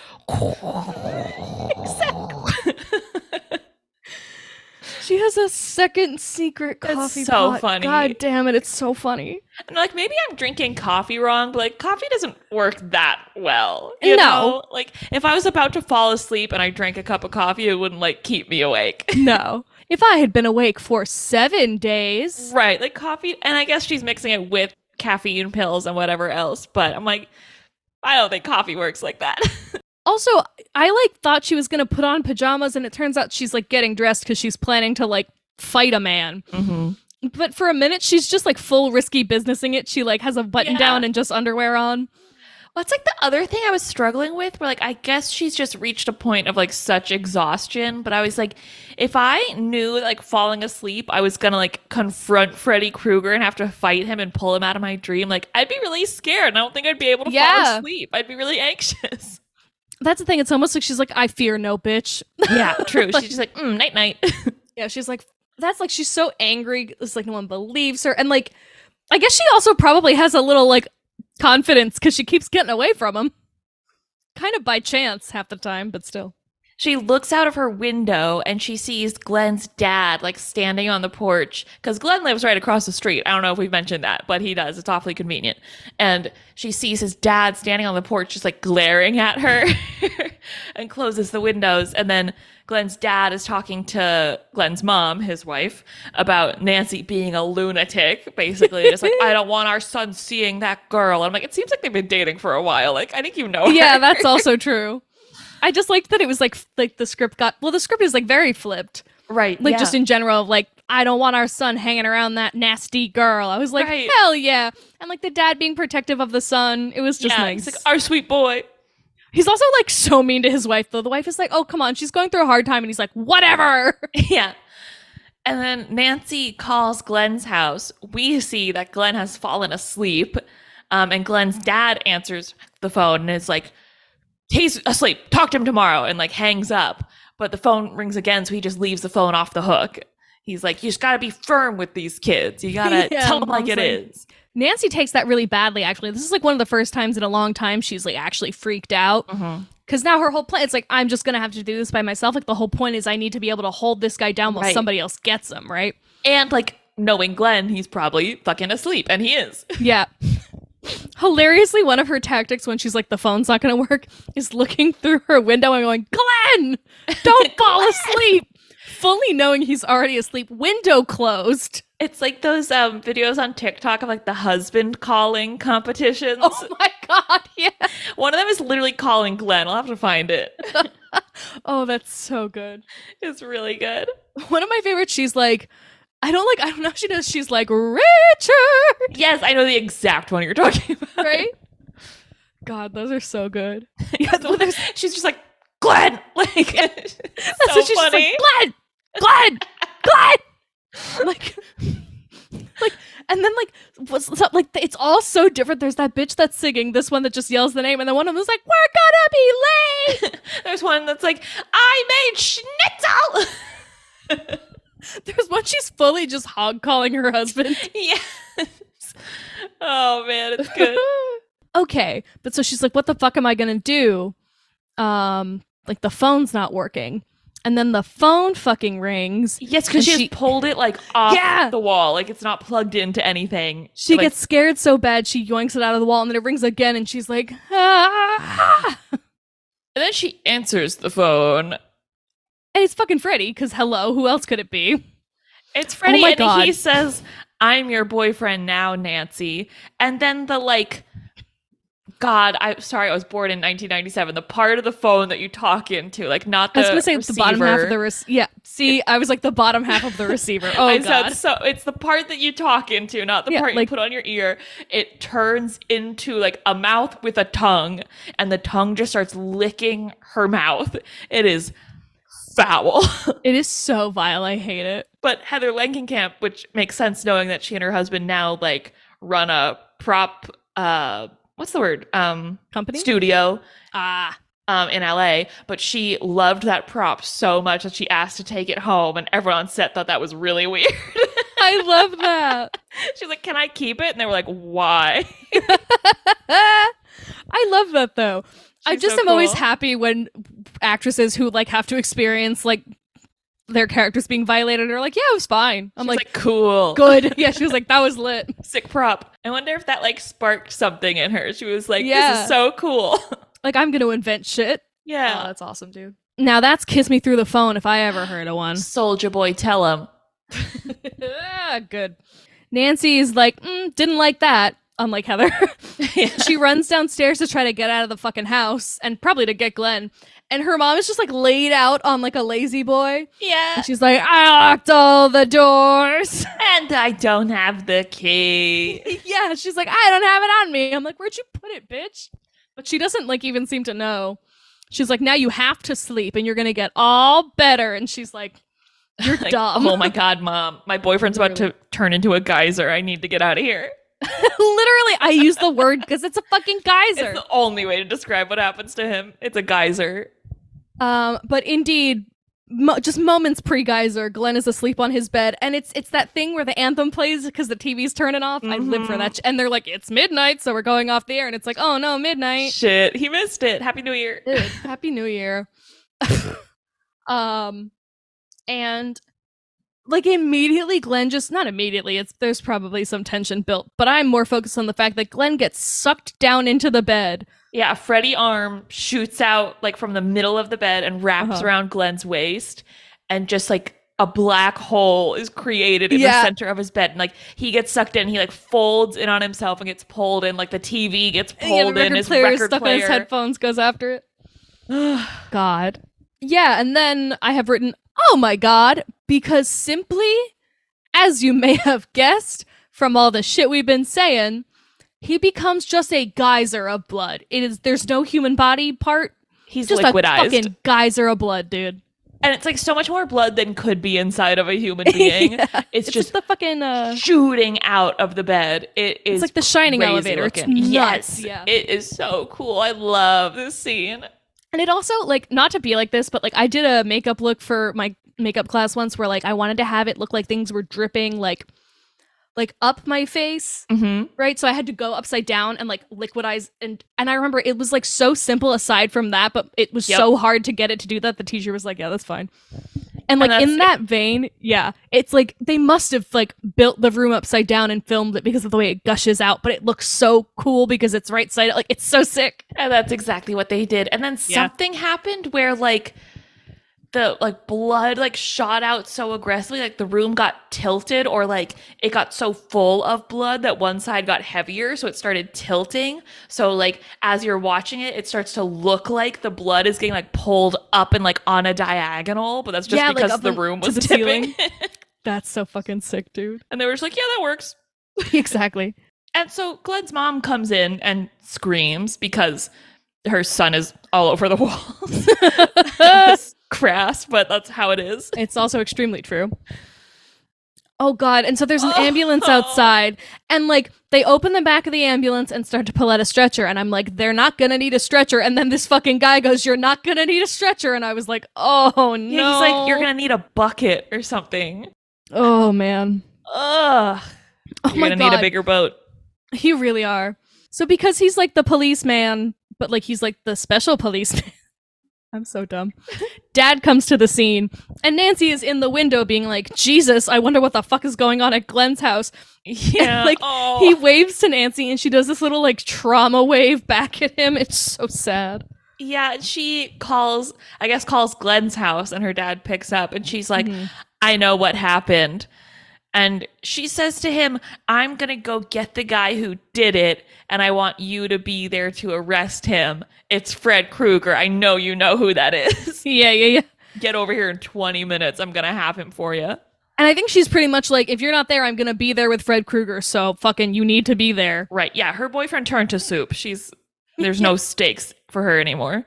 she has a second secret coffee so pot. funny. God damn it! It's so funny. And like maybe I'm drinking coffee wrong, but like coffee doesn't work that well. You No. know? Like if I was about to fall asleep and I drank a cup of coffee, it wouldn't like keep me awake. No. If I had been awake for seven days, right. Like coffee and I guess she's mixing it with caffeine pills and whatever else, but I'm like I don't think coffee works like that. Also, I like thought she was gonna put on pajamas, and it turns out she's like getting dressed because she's planning to like fight a man. mm-hmm. But for a minute, she's just like full risky businessing it. She like has a button Yeah. down and just underwear on. Well, it's like the other thing I was struggling with, where like I guess she's just reached a point of like such exhaustion. But I was like, if I knew like falling asleep, I was gonna like confront Freddy Krueger and have to fight him and pull him out of my dream, like I'd be really scared. And I don't think I'd be able to Yeah. fall asleep. I'd be really anxious. That's the thing. It's almost like she's like, I fear no bitch. Yeah, true. She's just like mm, night night. yeah, she's like, that's like she's so angry. It's like no one believes her, and like, I guess she also probably has a little like confidence because she keeps getting away from him, kind of by chance half the time, but still. She looks out of her window and she sees Glenn's dad like standing on the porch because Glenn lives right across the street. I don't know if we've mentioned that, but he does. It's awfully convenient. And she sees his dad standing on the porch, just like glaring at her. and closes the windows. And then Glenn's dad is talking to Glenn's mom, his wife, about Nancy being a lunatic, basically. It's like, I don't want our son seeing that girl. I'm like, it seems like they've been dating for a while. Like, I think you know her. yeah, that's also true. I just liked that it was like like the script got well. The script is like very flipped, right. like yeah. just in general. Like I don't want our son hanging around that nasty girl. I was like, Right. hell yeah, and like the dad being protective of the son. It was just yeah, nice. Like, our sweet boy. He's also like so mean to his wife though. The wife is like, oh come on, she's going through a hard time, and he's like, whatever. yeah. And then Nancy calls Glenn's house. We see that Glenn has fallen asleep. Um, and Glenn's dad answers the phone and is like, he's asleep. Talk to him tomorrow. And like hangs up. But the phone rings again. So he just leaves the phone off the hook. He's like, you just got to be firm with these kids. You got to Yeah, tell them like it like- is. Nancy takes that really badly. Actually, this is like one of the first times in a long time she's like actually freaked out. Mm-hmm. Because now her whole plan, it's like, I'm just to have to do this by myself. Like, the whole point is I need to be able to hold this guy down while Right. somebody else gets him, right? And like knowing Glenn, he's probably fucking asleep. And he is. Yeah. Hilariously, one of her tactics when she's like, the phone's not going to work is looking through her window and going, Glenn, don't fall asleep. Fully knowing he's already asleep, window closed. It's like those um, videos on TikTok of like the husband calling competitions. Oh my God. Yeah. One of them is literally calling Glenn. I'll have to find it. Oh, that's so good. It's really good. One of my favorites, she's like, I don't like, I don't know if she does. She's like, Richard. Yes, I know the exact one you're talking about. Right? God, those are so good. Yeah, well, she's just like Glenn. Like it's That's so what she's funny. like, Glenn, Glenn, Glenn. like, like, and then like, what's so- like? It's all so different. There's that bitch that's singing. This one that just yells the name, and then one of them's like, "We're gonna be late." There's one that's like I made schnitzel. There's one she's fully just hog calling her husband. yes. Oh man, it's good. okay, but so she's like, "What the fuck am I gonna do?" Um, like the phone's not working, and then the phone fucking rings. Yes, because she, has pulled it like off Yeah. the wall, like it's not plugged into anything. She Like, gets scared so bad she yoinks it out of the wall, and then it rings again, and she's like, ah. and then she answers the phone. And it's fucking Freddy, because hello, who else could it be? It's Freddy, Oh my and God. he says, "I'm your boyfriend now, Nancy." And then the like, God, I'm sorry, I was born in 1997. The part of the phone that you talk into, like not the I was gonna say it's the bottom half of the rec- yeah. See, I was like the bottom half of the receiver. Oh I god. said so. It's the part that you talk into, not the Yeah, part like- you put on your ear. It turns into like a mouth with a tongue, and the tongue just starts licking her mouth. It is foul. It is so vile. I hate it. but Heather Langenkamp, which makes sense knowing that she and her husband now like run a prop. uh What's the word? Um, Company. studio ah. um, in LA, but she loved that prop so much that she asked to take it home, and everyone on set thought that was really weird. I love that. She's like, "Can I keep it?" And they were like, "Why?" I love that though. I just so am always happy when actresses who like have to experience like their characters being violated are like, yeah, it was fine. I'm She's like, like, "Cool, good. Yeah, she was like, that was lit. sick prop." I wonder if that like sparked something in her. She was like, "This Yeah. is so cool." Like, I'm gonna invent shit. Oh, yeah, that's awesome, dude. Now that's kiss me through the phone if I ever heard of one. Soldier Boy, tell him. Ah, good. Nancy's like, mm, didn't like that. Unlike Heather, she runs downstairs to try to get out of the fucking house and probably to get Glenn. And her mom is just like laid out on like a lazy boy. yeah, And she's like, I locked all the doors. and I don't have the key. yeah, she's like, I don't have it on me. I'm like, where'd you put it, bitch? But she doesn't like even seem to know. She's like, now you have to sleep and you're gonna get all better. And she's like, you're Like, dumb. oh my god, mom, my boyfriend's about to turn into a geyser. I need to get out of here. Literally, I use the word because it's a fucking geyser. It's the only way to describe what happens to him. It's a geyser. Um, but indeed, mo- just moments pre geyser, Glenn is asleep on his bed, and it's it's that thing where the anthem plays because the TV's turning off. I live for that, sh- and they're like, it's midnight, so we're going off the air, and it's like, oh no, midnight. Shit, he missed it. Happy New Year. Dude, Happy New Year. um, and like immediately Glenn just not immediately, it's there's probably some tension built, but I'm more focused on the fact that Glenn gets sucked down into the bed. Yeah, Freddy arm shoots out like from the middle of the bed and wraps Uh-huh. around Glenn's waist, and just like a black hole is created in Yeah. the center of his bed. And like he gets sucked in, he like folds in on himself and gets pulled in. Like the TV gets And he had a pulled in. record His player record stuck player. in his headphones goes after it. God. Yeah, and then I have written, oh my God, because simply, as you may have guessed from all the shit we've been saying, he becomes just a geyser of blood. It is there's no human body part, He's just liquidized, a fucking geyser of blood, dude. and it's like so much more blood than could be inside of a human being. Yeah. It's, It's just like the fucking uh shooting out of the bed. It is it's like the shining elevator. It's nuts. Yes, Yeah. it is so cool. I love this scene. And it also like not to be like this, but like I did a makeup look for my makeup class once where like I wanted to have it look like things were dripping like like up my face, Mm-hmm. right? So I had to go upside down and like liquidize and and I remember it was like so simple aside from that, but it was Yep. so hard to get it to do that. The teacher was like, "Yeah, that's fine." And like And in that vein, yeah, it's like they must have like built the room upside down and filmed it because of the way it gushes out, but it looks so cool because it's right side like it's so sick. And that's exactly what they did. And then Yeah. something happened where like the like blood like shot out so aggressively, like the room got tilted or like it got so full of blood that one side got heavier, so it started tilting. So like as you're watching it, it starts to look like the blood is getting like pulled up and like on a diagonal, but that's just Yeah, because up the room was the tipping. That's so fucking sick, dude. and they were just like, yeah, that works. exactly. And so Glenn's mom comes in and screams because her son is all over the walls. Crass, but that's how it is. It's also extremely true. Oh god, and so there's an Oh. ambulance outside and like they open the back of the ambulance and start to pull out a stretcher and I'm like they're not going to need a stretcher and then this fucking guy goes you're not going to need a stretcher and I was like, "Oh no." Yeah, he's like, you're gonna need a bucket or something. Oh man. Ugh. Oh you're my gonna god. need a bigger boat. You really are. So because he's like the policeman, but like he's like the special policeman. I'm so dumb. Dad comes to the scene, and Nancy is in the window being like, Jesus, I wonder what the fuck is going on at Glenn's house. Yeah. like, oh. He waves to Nancy, and she does this little like trauma wave back at him. It's so sad. yeah, she calls I guess calls Glenn's house and her dad picks up and she's like, Mhm. I know what happened. And she says to him, I'm going to go get the guy who did it, and I want you to be there to arrest him. It's Fred Krueger. I know you know who that is. Yeah, yeah, yeah. get over here in 20 minutes. I'm going to have him for you. And I think she's pretty much like, if you're not there, I'm gonna be there with Fred Krueger. So fucking, you need to be there. Right. Yeah. Her boyfriend turned to soup. She's, there's no stakes for her anymore.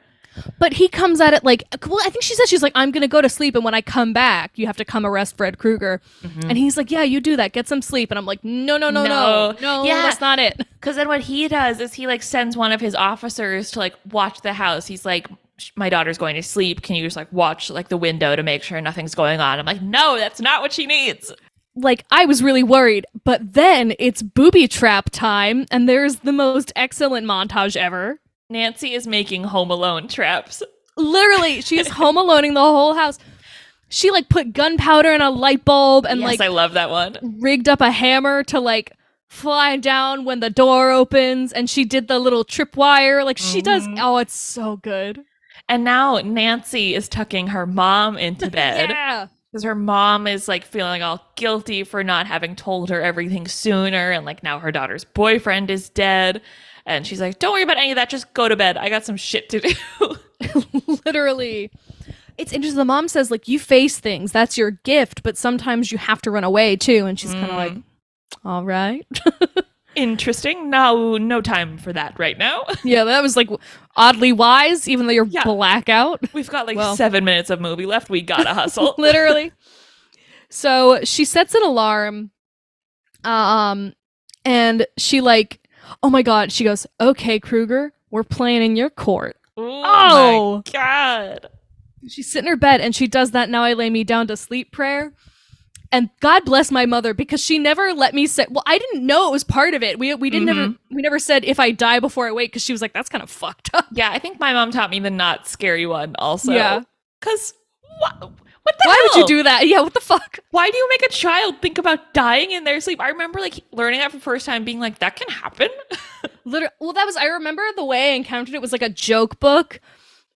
But he comes at it like, well, I think she says she's like, I'm gonna go to sleep, and when I come back, you have to come arrest Fred Krueger. Mm-hmm. And he's like, Yeah, you do that. Get some sleep. And I'm like, No, no, no, no, No. no, Yeah. that's not it. Because then what he does is he like sends one of his officers to like watch the house. He's like, my daughter's going to sleep. Can you just like watch like the window to make sure nothing's going on? I'm like, no, that's not what she needs. Like, I was really worried, but then it's booby trap time, and there's the most excellent montage ever. Nancy is making Home Alone traps. Literally, she's home aloneing the whole house. She like put gunpowder in a light bulb and yes, like I love that one. rigged up a hammer to like fly down when the door opens and she did the little tripwire like she does Mhm. oh it's so good And now Nancy is tucking her mom into bed yeah because her mom is like feeling all guilty for not having told her everything sooner. And like now her daughter's boyfriend is dead. And she's like, don't worry about any of that. Just go to bed. I got some shit to do. literally it's interesting the mom says like you face things that's your gift but sometimes you have to run away too and she's kind of Mm. like all right Interesting. No, no time for that right now. yeah that was like oddly wise even though you're Yeah. blackout We've got like Well. seven minutes of movie left. We gotta hustle. literally. So she sets an alarm, um, and she like, oh my god, she goes, okay, Krueger, we're playing in your court. Ooh, Oh. my god. She's sitting in her bed and she does that now I lay me down to sleep prayer. And God bless my mother because she never let me say. Well, I didn't know it was part of it. We we didn't ever mm-hmm. we never said if I die before I wake because she was like that's kind of fucked up. Yeah, I think my mom taught me the not scary one also. Yeah. Cause what What the Why would you do that? Yeah, what the fuck? Why do you make a child think about dying in their sleep? I remember like learning that for the first time, being like, that can happen. Literally, well, that was I remember the way I encountered it was like a joke book.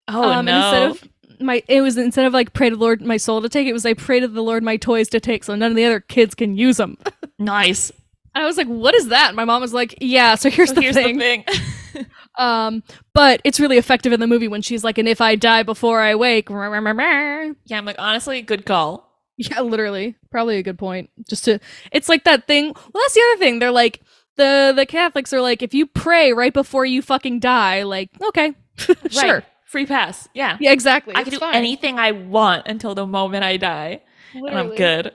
Oh um, and instead of my, it was instead of like pray to the Lord my soul to take, it was I pray to the Lord my toys to take, so none of the other kids can use them. nice. I was like, "What is that?" My mom was like, "Yeah." So here's So the here's thing. the thing. Um, but it's really effective in the movie when she's like, "And if I die before I wake," yeah, I'm like, honestly, good call. Yeah, literally, probably a good point. Just to, it's like that thing. Well, that's the other thing. They're like the the Catholics are like, if you pray right before you fucking die, like, okay, sure, Right. Free pass. Yeah. yeah, exactly. I It's can do fine. anything I want until the moment I die. And I'm good.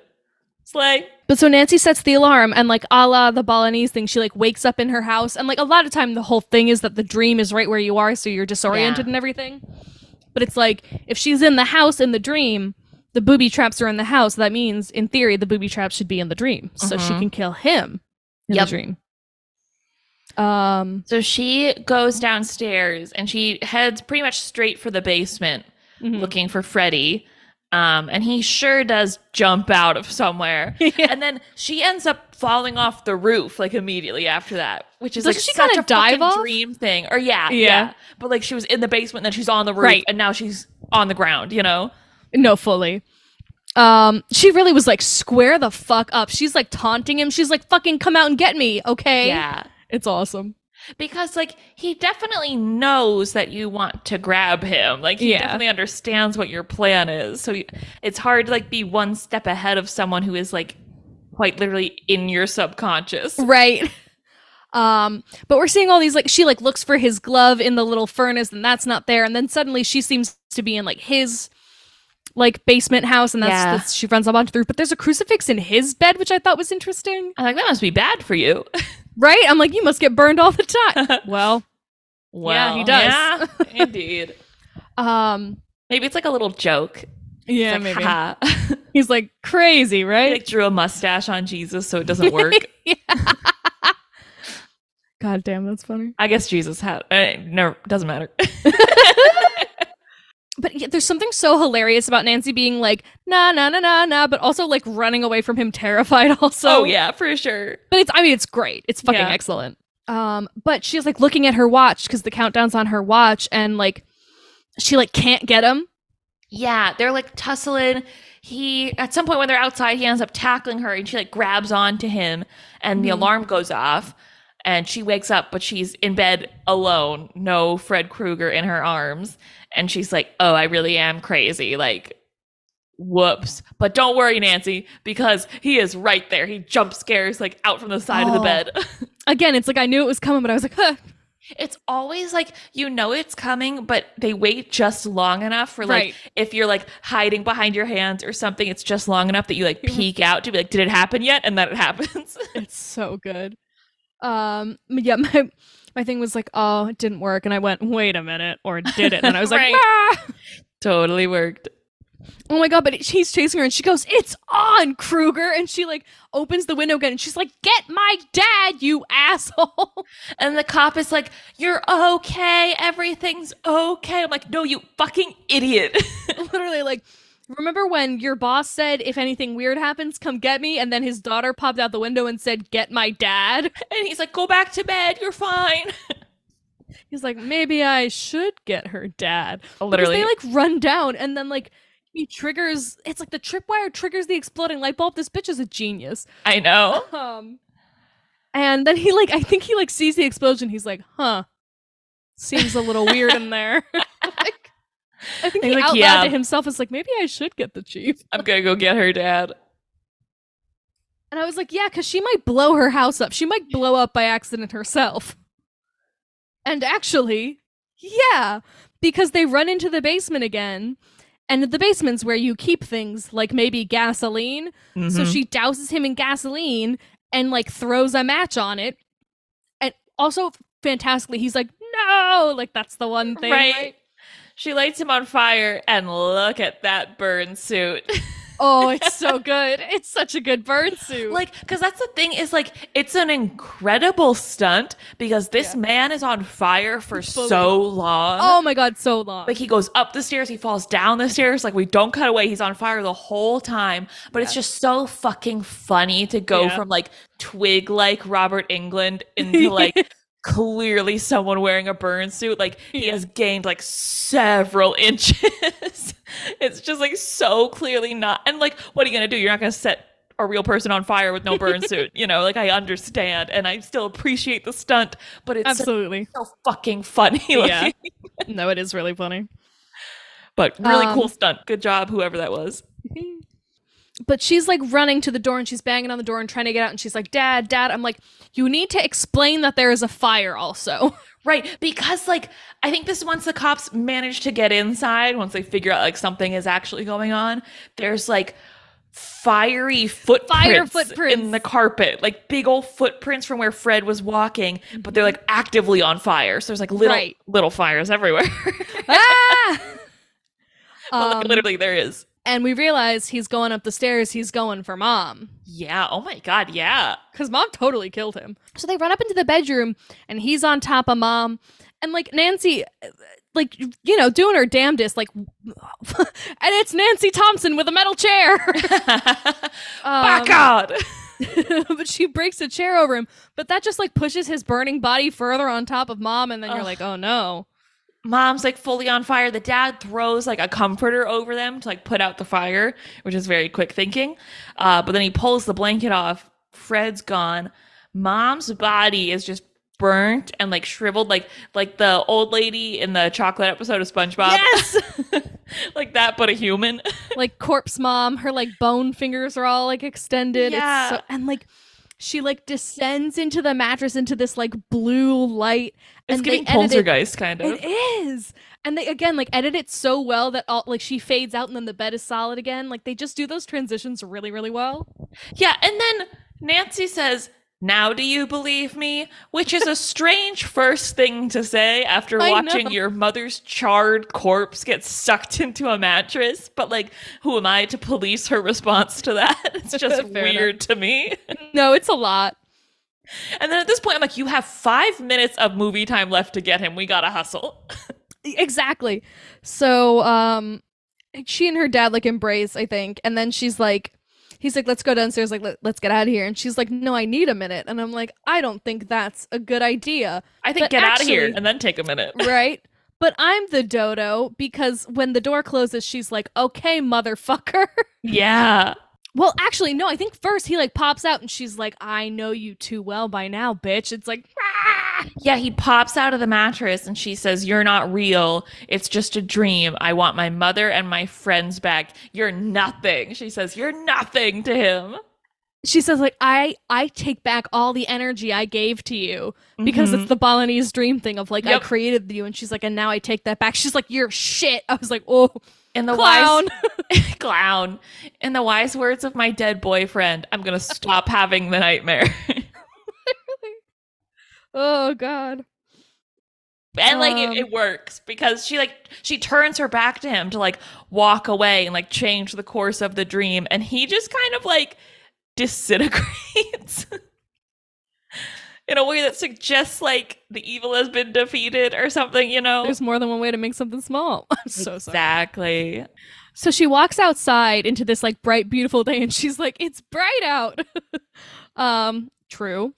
Slay. But so Nancy sets the alarm, and like a la the Balinese thing, she like wakes up in her house, and like a lot of time the whole thing is that the dream is right where you are, so you're disoriented Yeah. and everything. But it's like if she's in the house in the dream, the booby traps are in the house. That means, in theory, the booby traps should be in the dream, so she Mhm. can kill him in Yep. the dream. Um, So she goes downstairs and she heads pretty much straight for the basement mhm. looking for Freddy. Um, and he sure does jump out of somewhere. Yeah. And then she ends up falling off the roof like immediately after that, which is Doesn't like she such a dive fucking off? dream thing. Or yeah, Yeah. yeah, But like she was in the basement, then she's on the roof, Right. and now she's on the ground. You know? No, fully. Um, she really was like, square the fuck up. She's like taunting him. She's like, fucking come out and get me, okay? Yeah. It's awesome. Because like he definitely knows that you want to grab him like he Yeah. definitely understands what your plan is so it's hard to like be one step ahead of someone who is like quite literally in your subconscious Right. Um, but we're seeing all these like she like looks for his glove in the little furnace and that's not there, and then suddenly she seems to be in like his like basement house, and that's, Yeah. that's she runs up onto the roof. But there's a crucifix in his bed, which I thought was interesting. i'm like that must be bad for you Right? I'm like, you must get burned all the time. well, well he does. yeah, indeed um, maybe it's like a little joke yeah, It's like, maybe he's like crazy, he right? like drew a mustache on jesus so it doesn't work God damn, that's funny. i guess jesus had uh, no doesn't matter But yeah, there's something so hilarious about Nancy being like, nah, nah, nah, nah, nah, but also like running away from him terrified also. oh yeah for sure But it's I mean it's great. It's fucking Yeah. excellent. Um but she's like looking at her watch cuz the countdown's on her watch and like she like can't get him. Yeah, they're like tussling. He at some point when they're outside, he ends up tackling her and she like grabs onto him and the Mhm. alarm goes off and she wakes up, but she's in bed alone, no Fred Krueger in her arms. And she's like, Oh, I really am crazy. Like, whoops. But don't worry, Nancy, because he is right there. He jump scares like out from the side of the Oh. bed. Again, it's like I knew it was coming but I was like, huh. It's always like you know it's coming, but they wait just long enough for like Right. if you're like hiding behind your hands or something, it's just long enough that you like peek out to be like, did it happen yet? And then it happens. It's so good. Um yeah, my my thing was like, "Oh, it didn't work." And I went, "Wait a minute." Or did it? And I was like, "Ah!" totally worked. Oh my god, but he's chasing her and she goes, It's on, Krueger. And she like opens the window again and she's like, Get my dad, you asshole. And the cop is like, You're okay, everything's okay. I'm like, No, you fucking idiot. Literally, like, remember when your boss said, If anything weird happens, come get me? And then his daughter popped out the window and said, Get my dad. and he's like, Go back to bed, you're fine. He's like, Maybe I should get her dad. Because Literally. they like run down and then like he triggers it's like the tripwire triggers the exploding light bulb. This bitch is a genius. I know. Um, and then he like, I think he like sees the explosion. He's like, huh, seems a little weird in there. like, I think he like, out "Yeah." loud to himself is like, maybe I should get the chief. I'm gonna go get her dad. And I was like, yeah, because she might blow her house up. She might blow up by accident herself. And actually, yeah, because they run into the basement again. And the basement's where you keep things like maybe gasoline. So Mhm. she douses him in gasoline and like throws a match on it. And also fantastically, he's like, no, like that's the one thing. right. right? She lights him on fire, and look at that burn suit. Oh, it's so good. It's such a good burn suit. Like, because that's the thing is like, it's an incredible stunt because this Yeah. man is on fire for Fully. so long. oh my god, so long. Like he goes up the stairs, he falls down the stairs. Like we don't cut away. He's on fire the whole time. But it's just so fucking funny to go Yeah. from like twig like Robert Englund into like clearly someone wearing a burn suit. Like he Yeah. has gained like several inches. it's just like so clearly not. And like, what are you gonna do? You're not gonna set a real person on fire with no burn suit. You know, like I understand and I still appreciate the stunt, but it's Absolutely. so fucking funny. Yeah. No, it is really funny. But really Um, cool stunt. Good job, whoever that was. But she's like running to the door and she's banging on the door and trying to get out and she's like, "Dad, dad." I'm like, "You need to explain that there is a fire also." Right, because like I think this once the cops manage to get inside, once they figure out like something is actually going on, there's like fiery footprints, footprints. in the carpet, like big old footprints from where Fred was walking, but they're like actively on fire. So there's like little Right. little fires everywhere. ah! But, like, Um, literally there is. And we realize he's going up the stairs, he's going for mom. Yeah. Oh my god, yeah. Because mom totally killed him. So they run up into the bedroom and he's on top of mom. And like Nancy, like, you know, doing her damnedest, like, and it's Nancy Thompson with a metal chair. Um, god. but she breaks a chair over him. But that just like pushes his burning body further on top of mom. And then you're like, oh no. Mom's like fully on fire. The dad throws like a comforter over them to like put out the fire, which is very quick thinking. Uh, but then he pulls the blanket off. Fred's gone. Mom's body is just burnt and like shriveled, like like the old lady in the chocolate episode of SpongeBob. Yes! like that, but a human. like corpse mom, her like bone fingers are all like extended. Yeah. It's so, and like she like descends into the mattress into this like blue light. It's giving poltergeist kind of. It is. And they again like edit it so well that all like she fades out and then the bed is solid again. Like they just do those transitions really, really well. Yeah, and then Nancy says, Now do you believe me? Which is a strange first thing to say after watching your mother's charred corpse get sucked into a mattress. But, like, who am I to police her response to that? It's just weird to me. No, it's a lot. And then at this point, I'm like, You have five minutes of movie time left to get him. We gotta hustle. Exactly. So um she and her dad like embrace, I think, and then she's like he's like let's go downstairs like Let, let's get out of here and she's like no I need a minute and I'm like I don't think that's a good idea. I think But get out of here and then take a minute. right? But I'm the dodo because when the door closes, she's like, okay, motherfucker. Yeah. Well, actually, no, I think first he like pops out and she's like, I know you too well by now, bitch. It's like, "Ah!" Yeah, he pops out of the mattress and she says, You're not real. It's just a dream. I want my mother and my friends back. You're nothing. She says, You're nothing to him. she says, like, I I take back all the energy I gave to you because Mhm. it's the Balinese dream thing of like, Yep. I created you. And she's like, and now I take that back. She's like, you're shit. I was like, oh, in the clown. wise clown. In the wise words of my dead boyfriend, I'm gonna stop having the nightmare. oh, God. and like Um, it, it works because she like she turns her back to him to like walk away and like change the course of the dream and he just kind of like disintegrates in a way that suggests like the evil has been defeated or something you know There's more than one way to make something small. I'm so sorry. exactly So she walks outside into this like bright, beautiful day, and she's like, "It's bright out." um, true.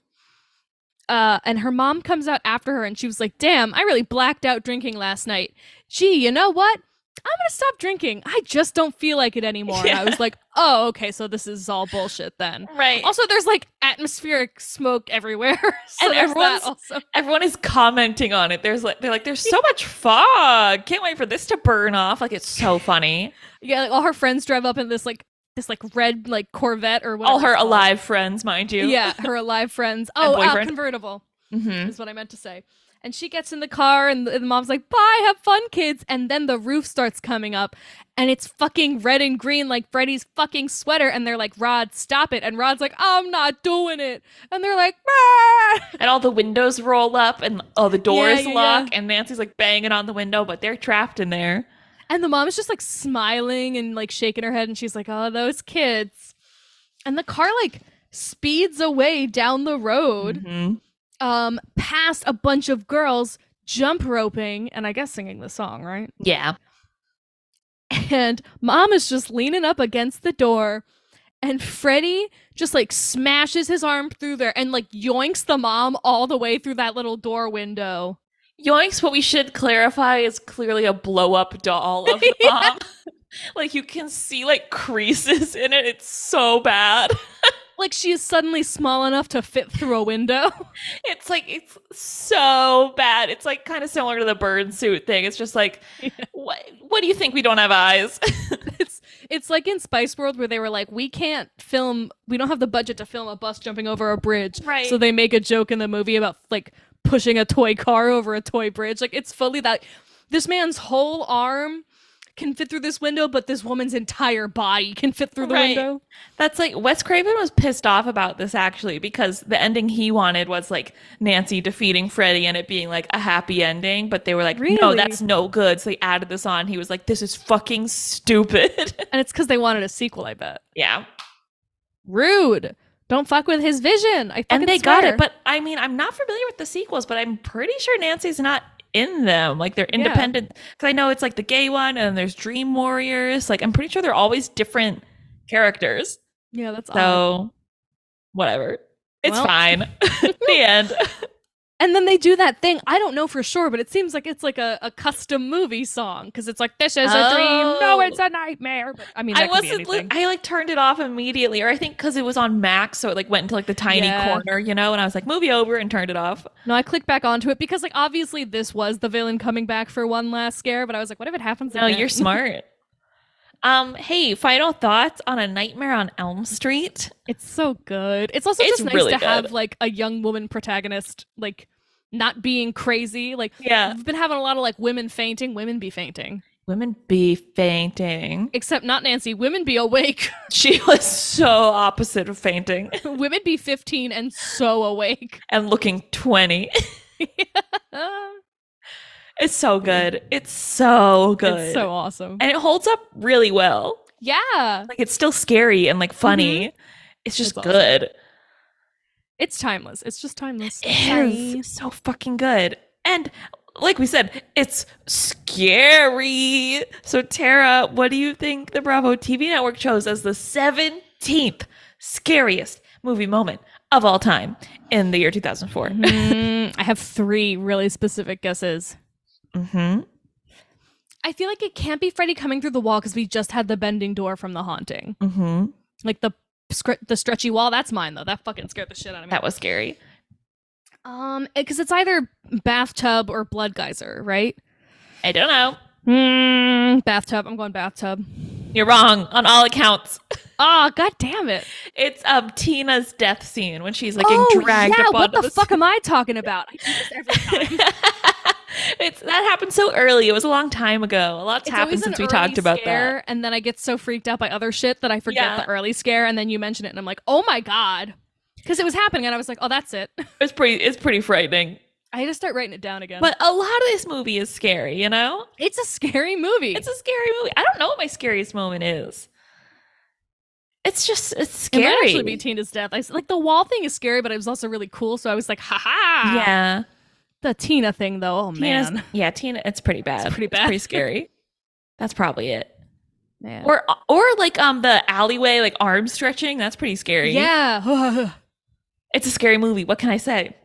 Uh, and her mom comes out after her, and she was like, "Damn, I really blacked out drinking last night. Gee, you know what? I'm gonna stop drinking. I just don't feel like it anymore." And I was like, "Oh, okay, so this is all bullshit then." right Also, there's like atmospheric smoke everywhere, so And everyone's- also. everyone is commenting on it there's like they're like there's so much fog can't wait for this to burn off like it's so funny Yeah, like all her friends drive up in this like this like red like Corvette or whatever. all her alive friends mind you Yeah, her alive friends. Oh, uh, convertible hmm is what I meant to say. And she gets in the car, and the, and the mom's like, "Bye, have fun, kids." And then the roof starts coming up, and it's fucking red and green like Freddy's fucking sweater. And they're like, "Rod, stop it!" And Rod's like, "I'm not doing it." And they're like, "Ah!" and all the windows roll up and all the doors yeah, lock and nancy's like banging on the window but they're trapped in there And the mom is just like smiling and like shaking her head and she's like, "Oh, those kids." And the car like speeds away down the road Mhm. Um past a bunch of girls jump roping and I guess singing the song, right? Yeah. and mom is just leaning up against the door and Freddy just like smashes his arm through there and like yoinks the mom all the way through that little door window. Yoinks, what we should clarify is clearly a blow up doll of the Yeah. mom. like you can see like creases in it. It's so bad. Like she is suddenly small enough to fit through a window. It's like it's so bad. It's like kind of similar to the bird suit thing. It's just like, what? What do you think? We don't have eyes? it's it's like in Spice World where they were like, we can't film, we don't have the budget to film a bus jumping over a bridge, Right. So they make a joke in the movie about like pushing a toy car over a toy bridge. Like it's fully that this man's whole arm can fit through this window, but this woman's entire body can fit through the Right. window. That's like Wes Craven was pissed off about this actually because the ending he wanted was like Nancy defeating Freddy and it being like a happy ending, but they were like, no, that's no good. So they added this on. He was like, this is fucking stupid. And it's because they wanted a sequel, I bet. yeah. Rude. Don't fuck with his vision. I think. And they got it. But I mean, I'm not familiar with the sequels, but I'm pretty sure Nancy's not in them. Like they're Yeah. independent. Because I know it's like the gay one and there's Dream Warriors. Like I'm pretty sure they're always different characters. yeah, that's odd. So whatever. It's Well. fine. the end. And then they do that thing. I don't know for sure, but it seems like it's like a, a custom movie song because it's like this is a dream. No, Oh. it's a nightmare. But I mean, I wasn't, li- I like turned it off immediately, or I think because it was on Max, so it like went into like the tiny Yeah. corner, you know. And I was like, movie over, and turned it off. no, I clicked back onto it because like obviously this was the villain coming back for one last scare, but I was like, what if it happens? No, again? you're smart. um, hey, final thoughts on a Nightmare on Elm Street? it's so good. It's also It's just nice really to good. have like a young woman protagonist, like not being crazy. Like Yeah, we've been having a lot of like women fainting. Women be fainting, women be fainting. except not Nancy. Women be awake. She was so opposite of fainting women be 15 and so awake. and looking twenty. It's so good. It's so good. It's so awesome. and it holds up really well. Yeah. Like it's still scary and like funny. Mm-hmm. It's just It's awesome. Good. It's timeless. It's just timeless. It is so fucking good. And like we said, it's scary. So Tara, what do you think the Bravo TV network chose as the 17th scariest movie moment of all time in the year 2004? Mm, I have three really specific guesses. Mm-hmm. I feel like it can't be Freddy coming through the wall because we just had the bending door from the haunting. Mm-hmm. Like the the stretchy wall. That's mine though. That fucking scared the shit out of me. That was scary. um, because it's either bathtub or blood geyser, right? I don't know. Mm, bathtub. I'm going bathtub. You're wrong on all accounts. Ah, god damn it! It's um Tina's death scene when she's like oh getting dragged yeah, up what onto the fuck am I talking about? I do this every time. it's that happened so early. It was a long time ago. A lot's It's happened since we talked about that. and then I get so freaked out by other shit that I forget Yeah. the early scare, and then you mention it, and I'm like, oh my god, because it was happening, and I was like, oh, that's it. It's pretty. It's pretty frightening. I had to start writing it down again. But a lot of this movie is scary. You know, it's a scary movie. it's a scary movie. I don't know what my scariest moment is. It's just it's scary. It might actually be Tina's death. I like the wall thing is scary, but it was also really cool. So I was like, ha ha. yeah, The Tina thing, though. Oh Tina's, man. yeah, Tina. It's pretty bad. pretty It's bad. pretty scary. That's probably it. man. Or or like um the alleyway like arm stretching. That's pretty scary. yeah. it's a scary movie. What can I say?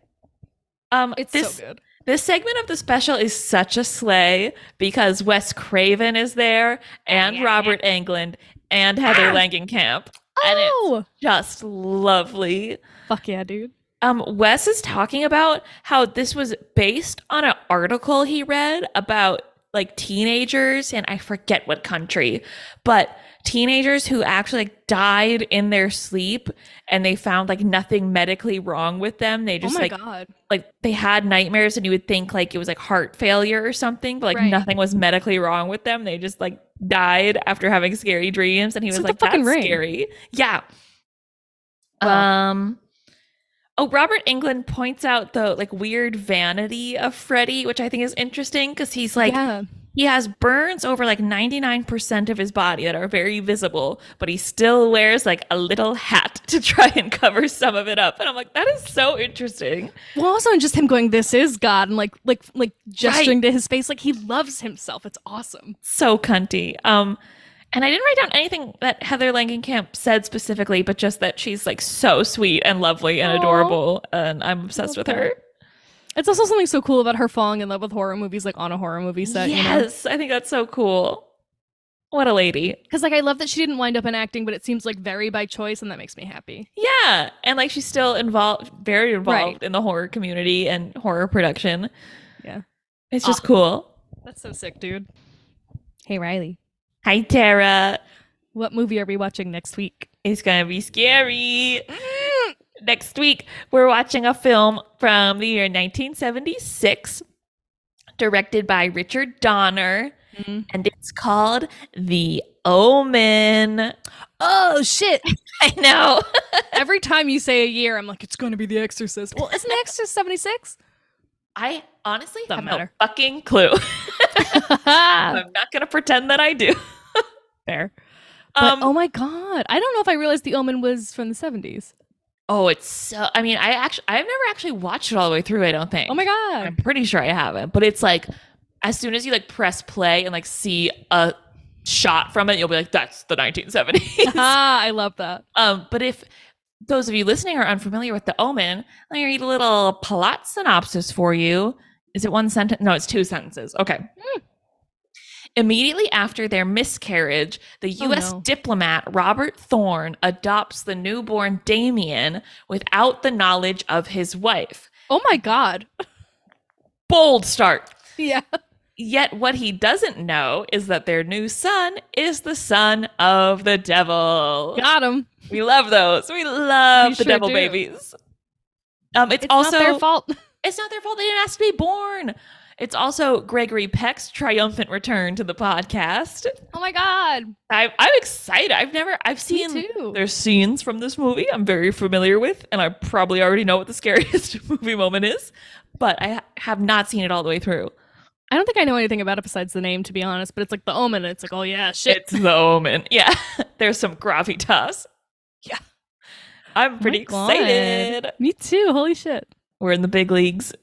Um, it's this so good. this segment of the special is such a slay because Wes Craven is there and Robert Englund and Heather Ah. Langenkamp, and it's Oh, just lovely. fuck yeah, dude. Um, Wes is talking about how this was based on an article he read about like teenagers, and I forget what country, but teenagers who actually like died in their sleep, and they found like nothing medically wrong with them. They Oh just my like god. like they had nightmares, and you would think like it was like heart failure or something, but like Right. nothing was medically wrong with them. They just like died after having scary dreams, and he was like like, fucking "That's Ring." scary." Yeah. Wow. Um. Oh, Robert Englund points out the like weird vanity of Freddy, which I think is interesting because he's like yeah. He has burns over like 99% of his body that are very visible, but he still wears like a little hat to try and cover some of it up. And I'm like, that is so interesting. Well, also and just him going, "This is God," and like like like gesturing to his face, like he loves himself. It's awesome. So cunty. Um, and I didn't write down anything that Heather Langenkamp said specifically, but just that she's like so sweet and lovely and Aw. adorable, and I'm obsessed with her. It's also something so cool about her falling in love with horror movies, like on a horror movie set. You know? yes, I think that's so cool. What a lady. Because like I love that she didn't wind up in acting, but it seems like very by choice, and that makes me happy. Yeah, and like she's still involved, very involved Right. in the horror community and horror production. Yeah. It's just Awesome. cool. That's so sick, dude. Hey Riley, Hi, Tara. what movie are we watching next week? It's gonna be scary. Next week, we're watching a film from the year 1976, directed by Richard Donner, Mhm. and it's called The Omen. Oh shit! I know. Every time you say a year, I'm like, it's going to be The Exorcist. Well, isn't The Exorcist 76? I honestly Doesn't have matter. no fucking clue. I'm not gonna pretend that I do. Fair. But, Um, oh my god, I don't know if I realized The Omen was from the 70s. Oh, it's so. I mean, I actually, I've never actually watched it all the way through. I don't think. Oh my god. I'm pretty sure I haven't. But it's like, as soon as you like press play and like see a shot from it, you'll be like, "That's the 1970s." ah, I love that. um, but if those of you listening are unfamiliar with The Omen, let me read a little plot synopsis for you. Is it one sentence? No, it's two sentences. Okay. Immediately after their miscarriage, the Oh, U.S. no. diplomat Robert Thorne adopts the newborn Damien without the knowledge of his wife. Oh my god. Bold start. Yeah. Yet, what he doesn't know is that their new son is the son of the devil. Got him. We love those. We love We the sure devil do. babies. Um, it's, It's also not their fault. it's not their fault they didn't ask to be born. It's also Gregory Peck's triumphant return to the podcast. Oh my god. I, I'm excited. I've never I've seen there's scenes from this movie I'm very familiar with, and I probably already know what the scariest movie moment is, but I have not seen it all the way through. I don't think I know anything about it besides the name, to be honest. But it's like the Omen. It's like, oh yeah, shit. It's the Omen. Yeah, there's some gravitas. Yeah. I'm pretty Oh excited. Me too. Holy shit. We're in the big leagues.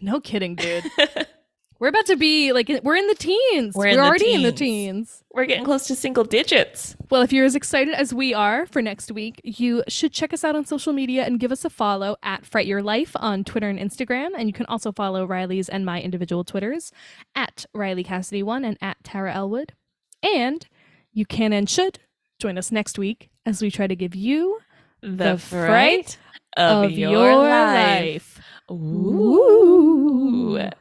No kidding, dude. we're about to be like we're in the teens. We're We're, the already in the teens. teens. We're getting close to single digits. Well, if you're as excited as we are for next week, you should check us out on social media and give us a follow at Fright Your Life on Twitter and Instagram. And you can also follow Riley's and my individual Twitters at Riley Cassidy1 and at Tara Ellwood. And you can and should join us next week as we try to give you The, The fright fright of, of your, your life. life. Ooh. Ooh.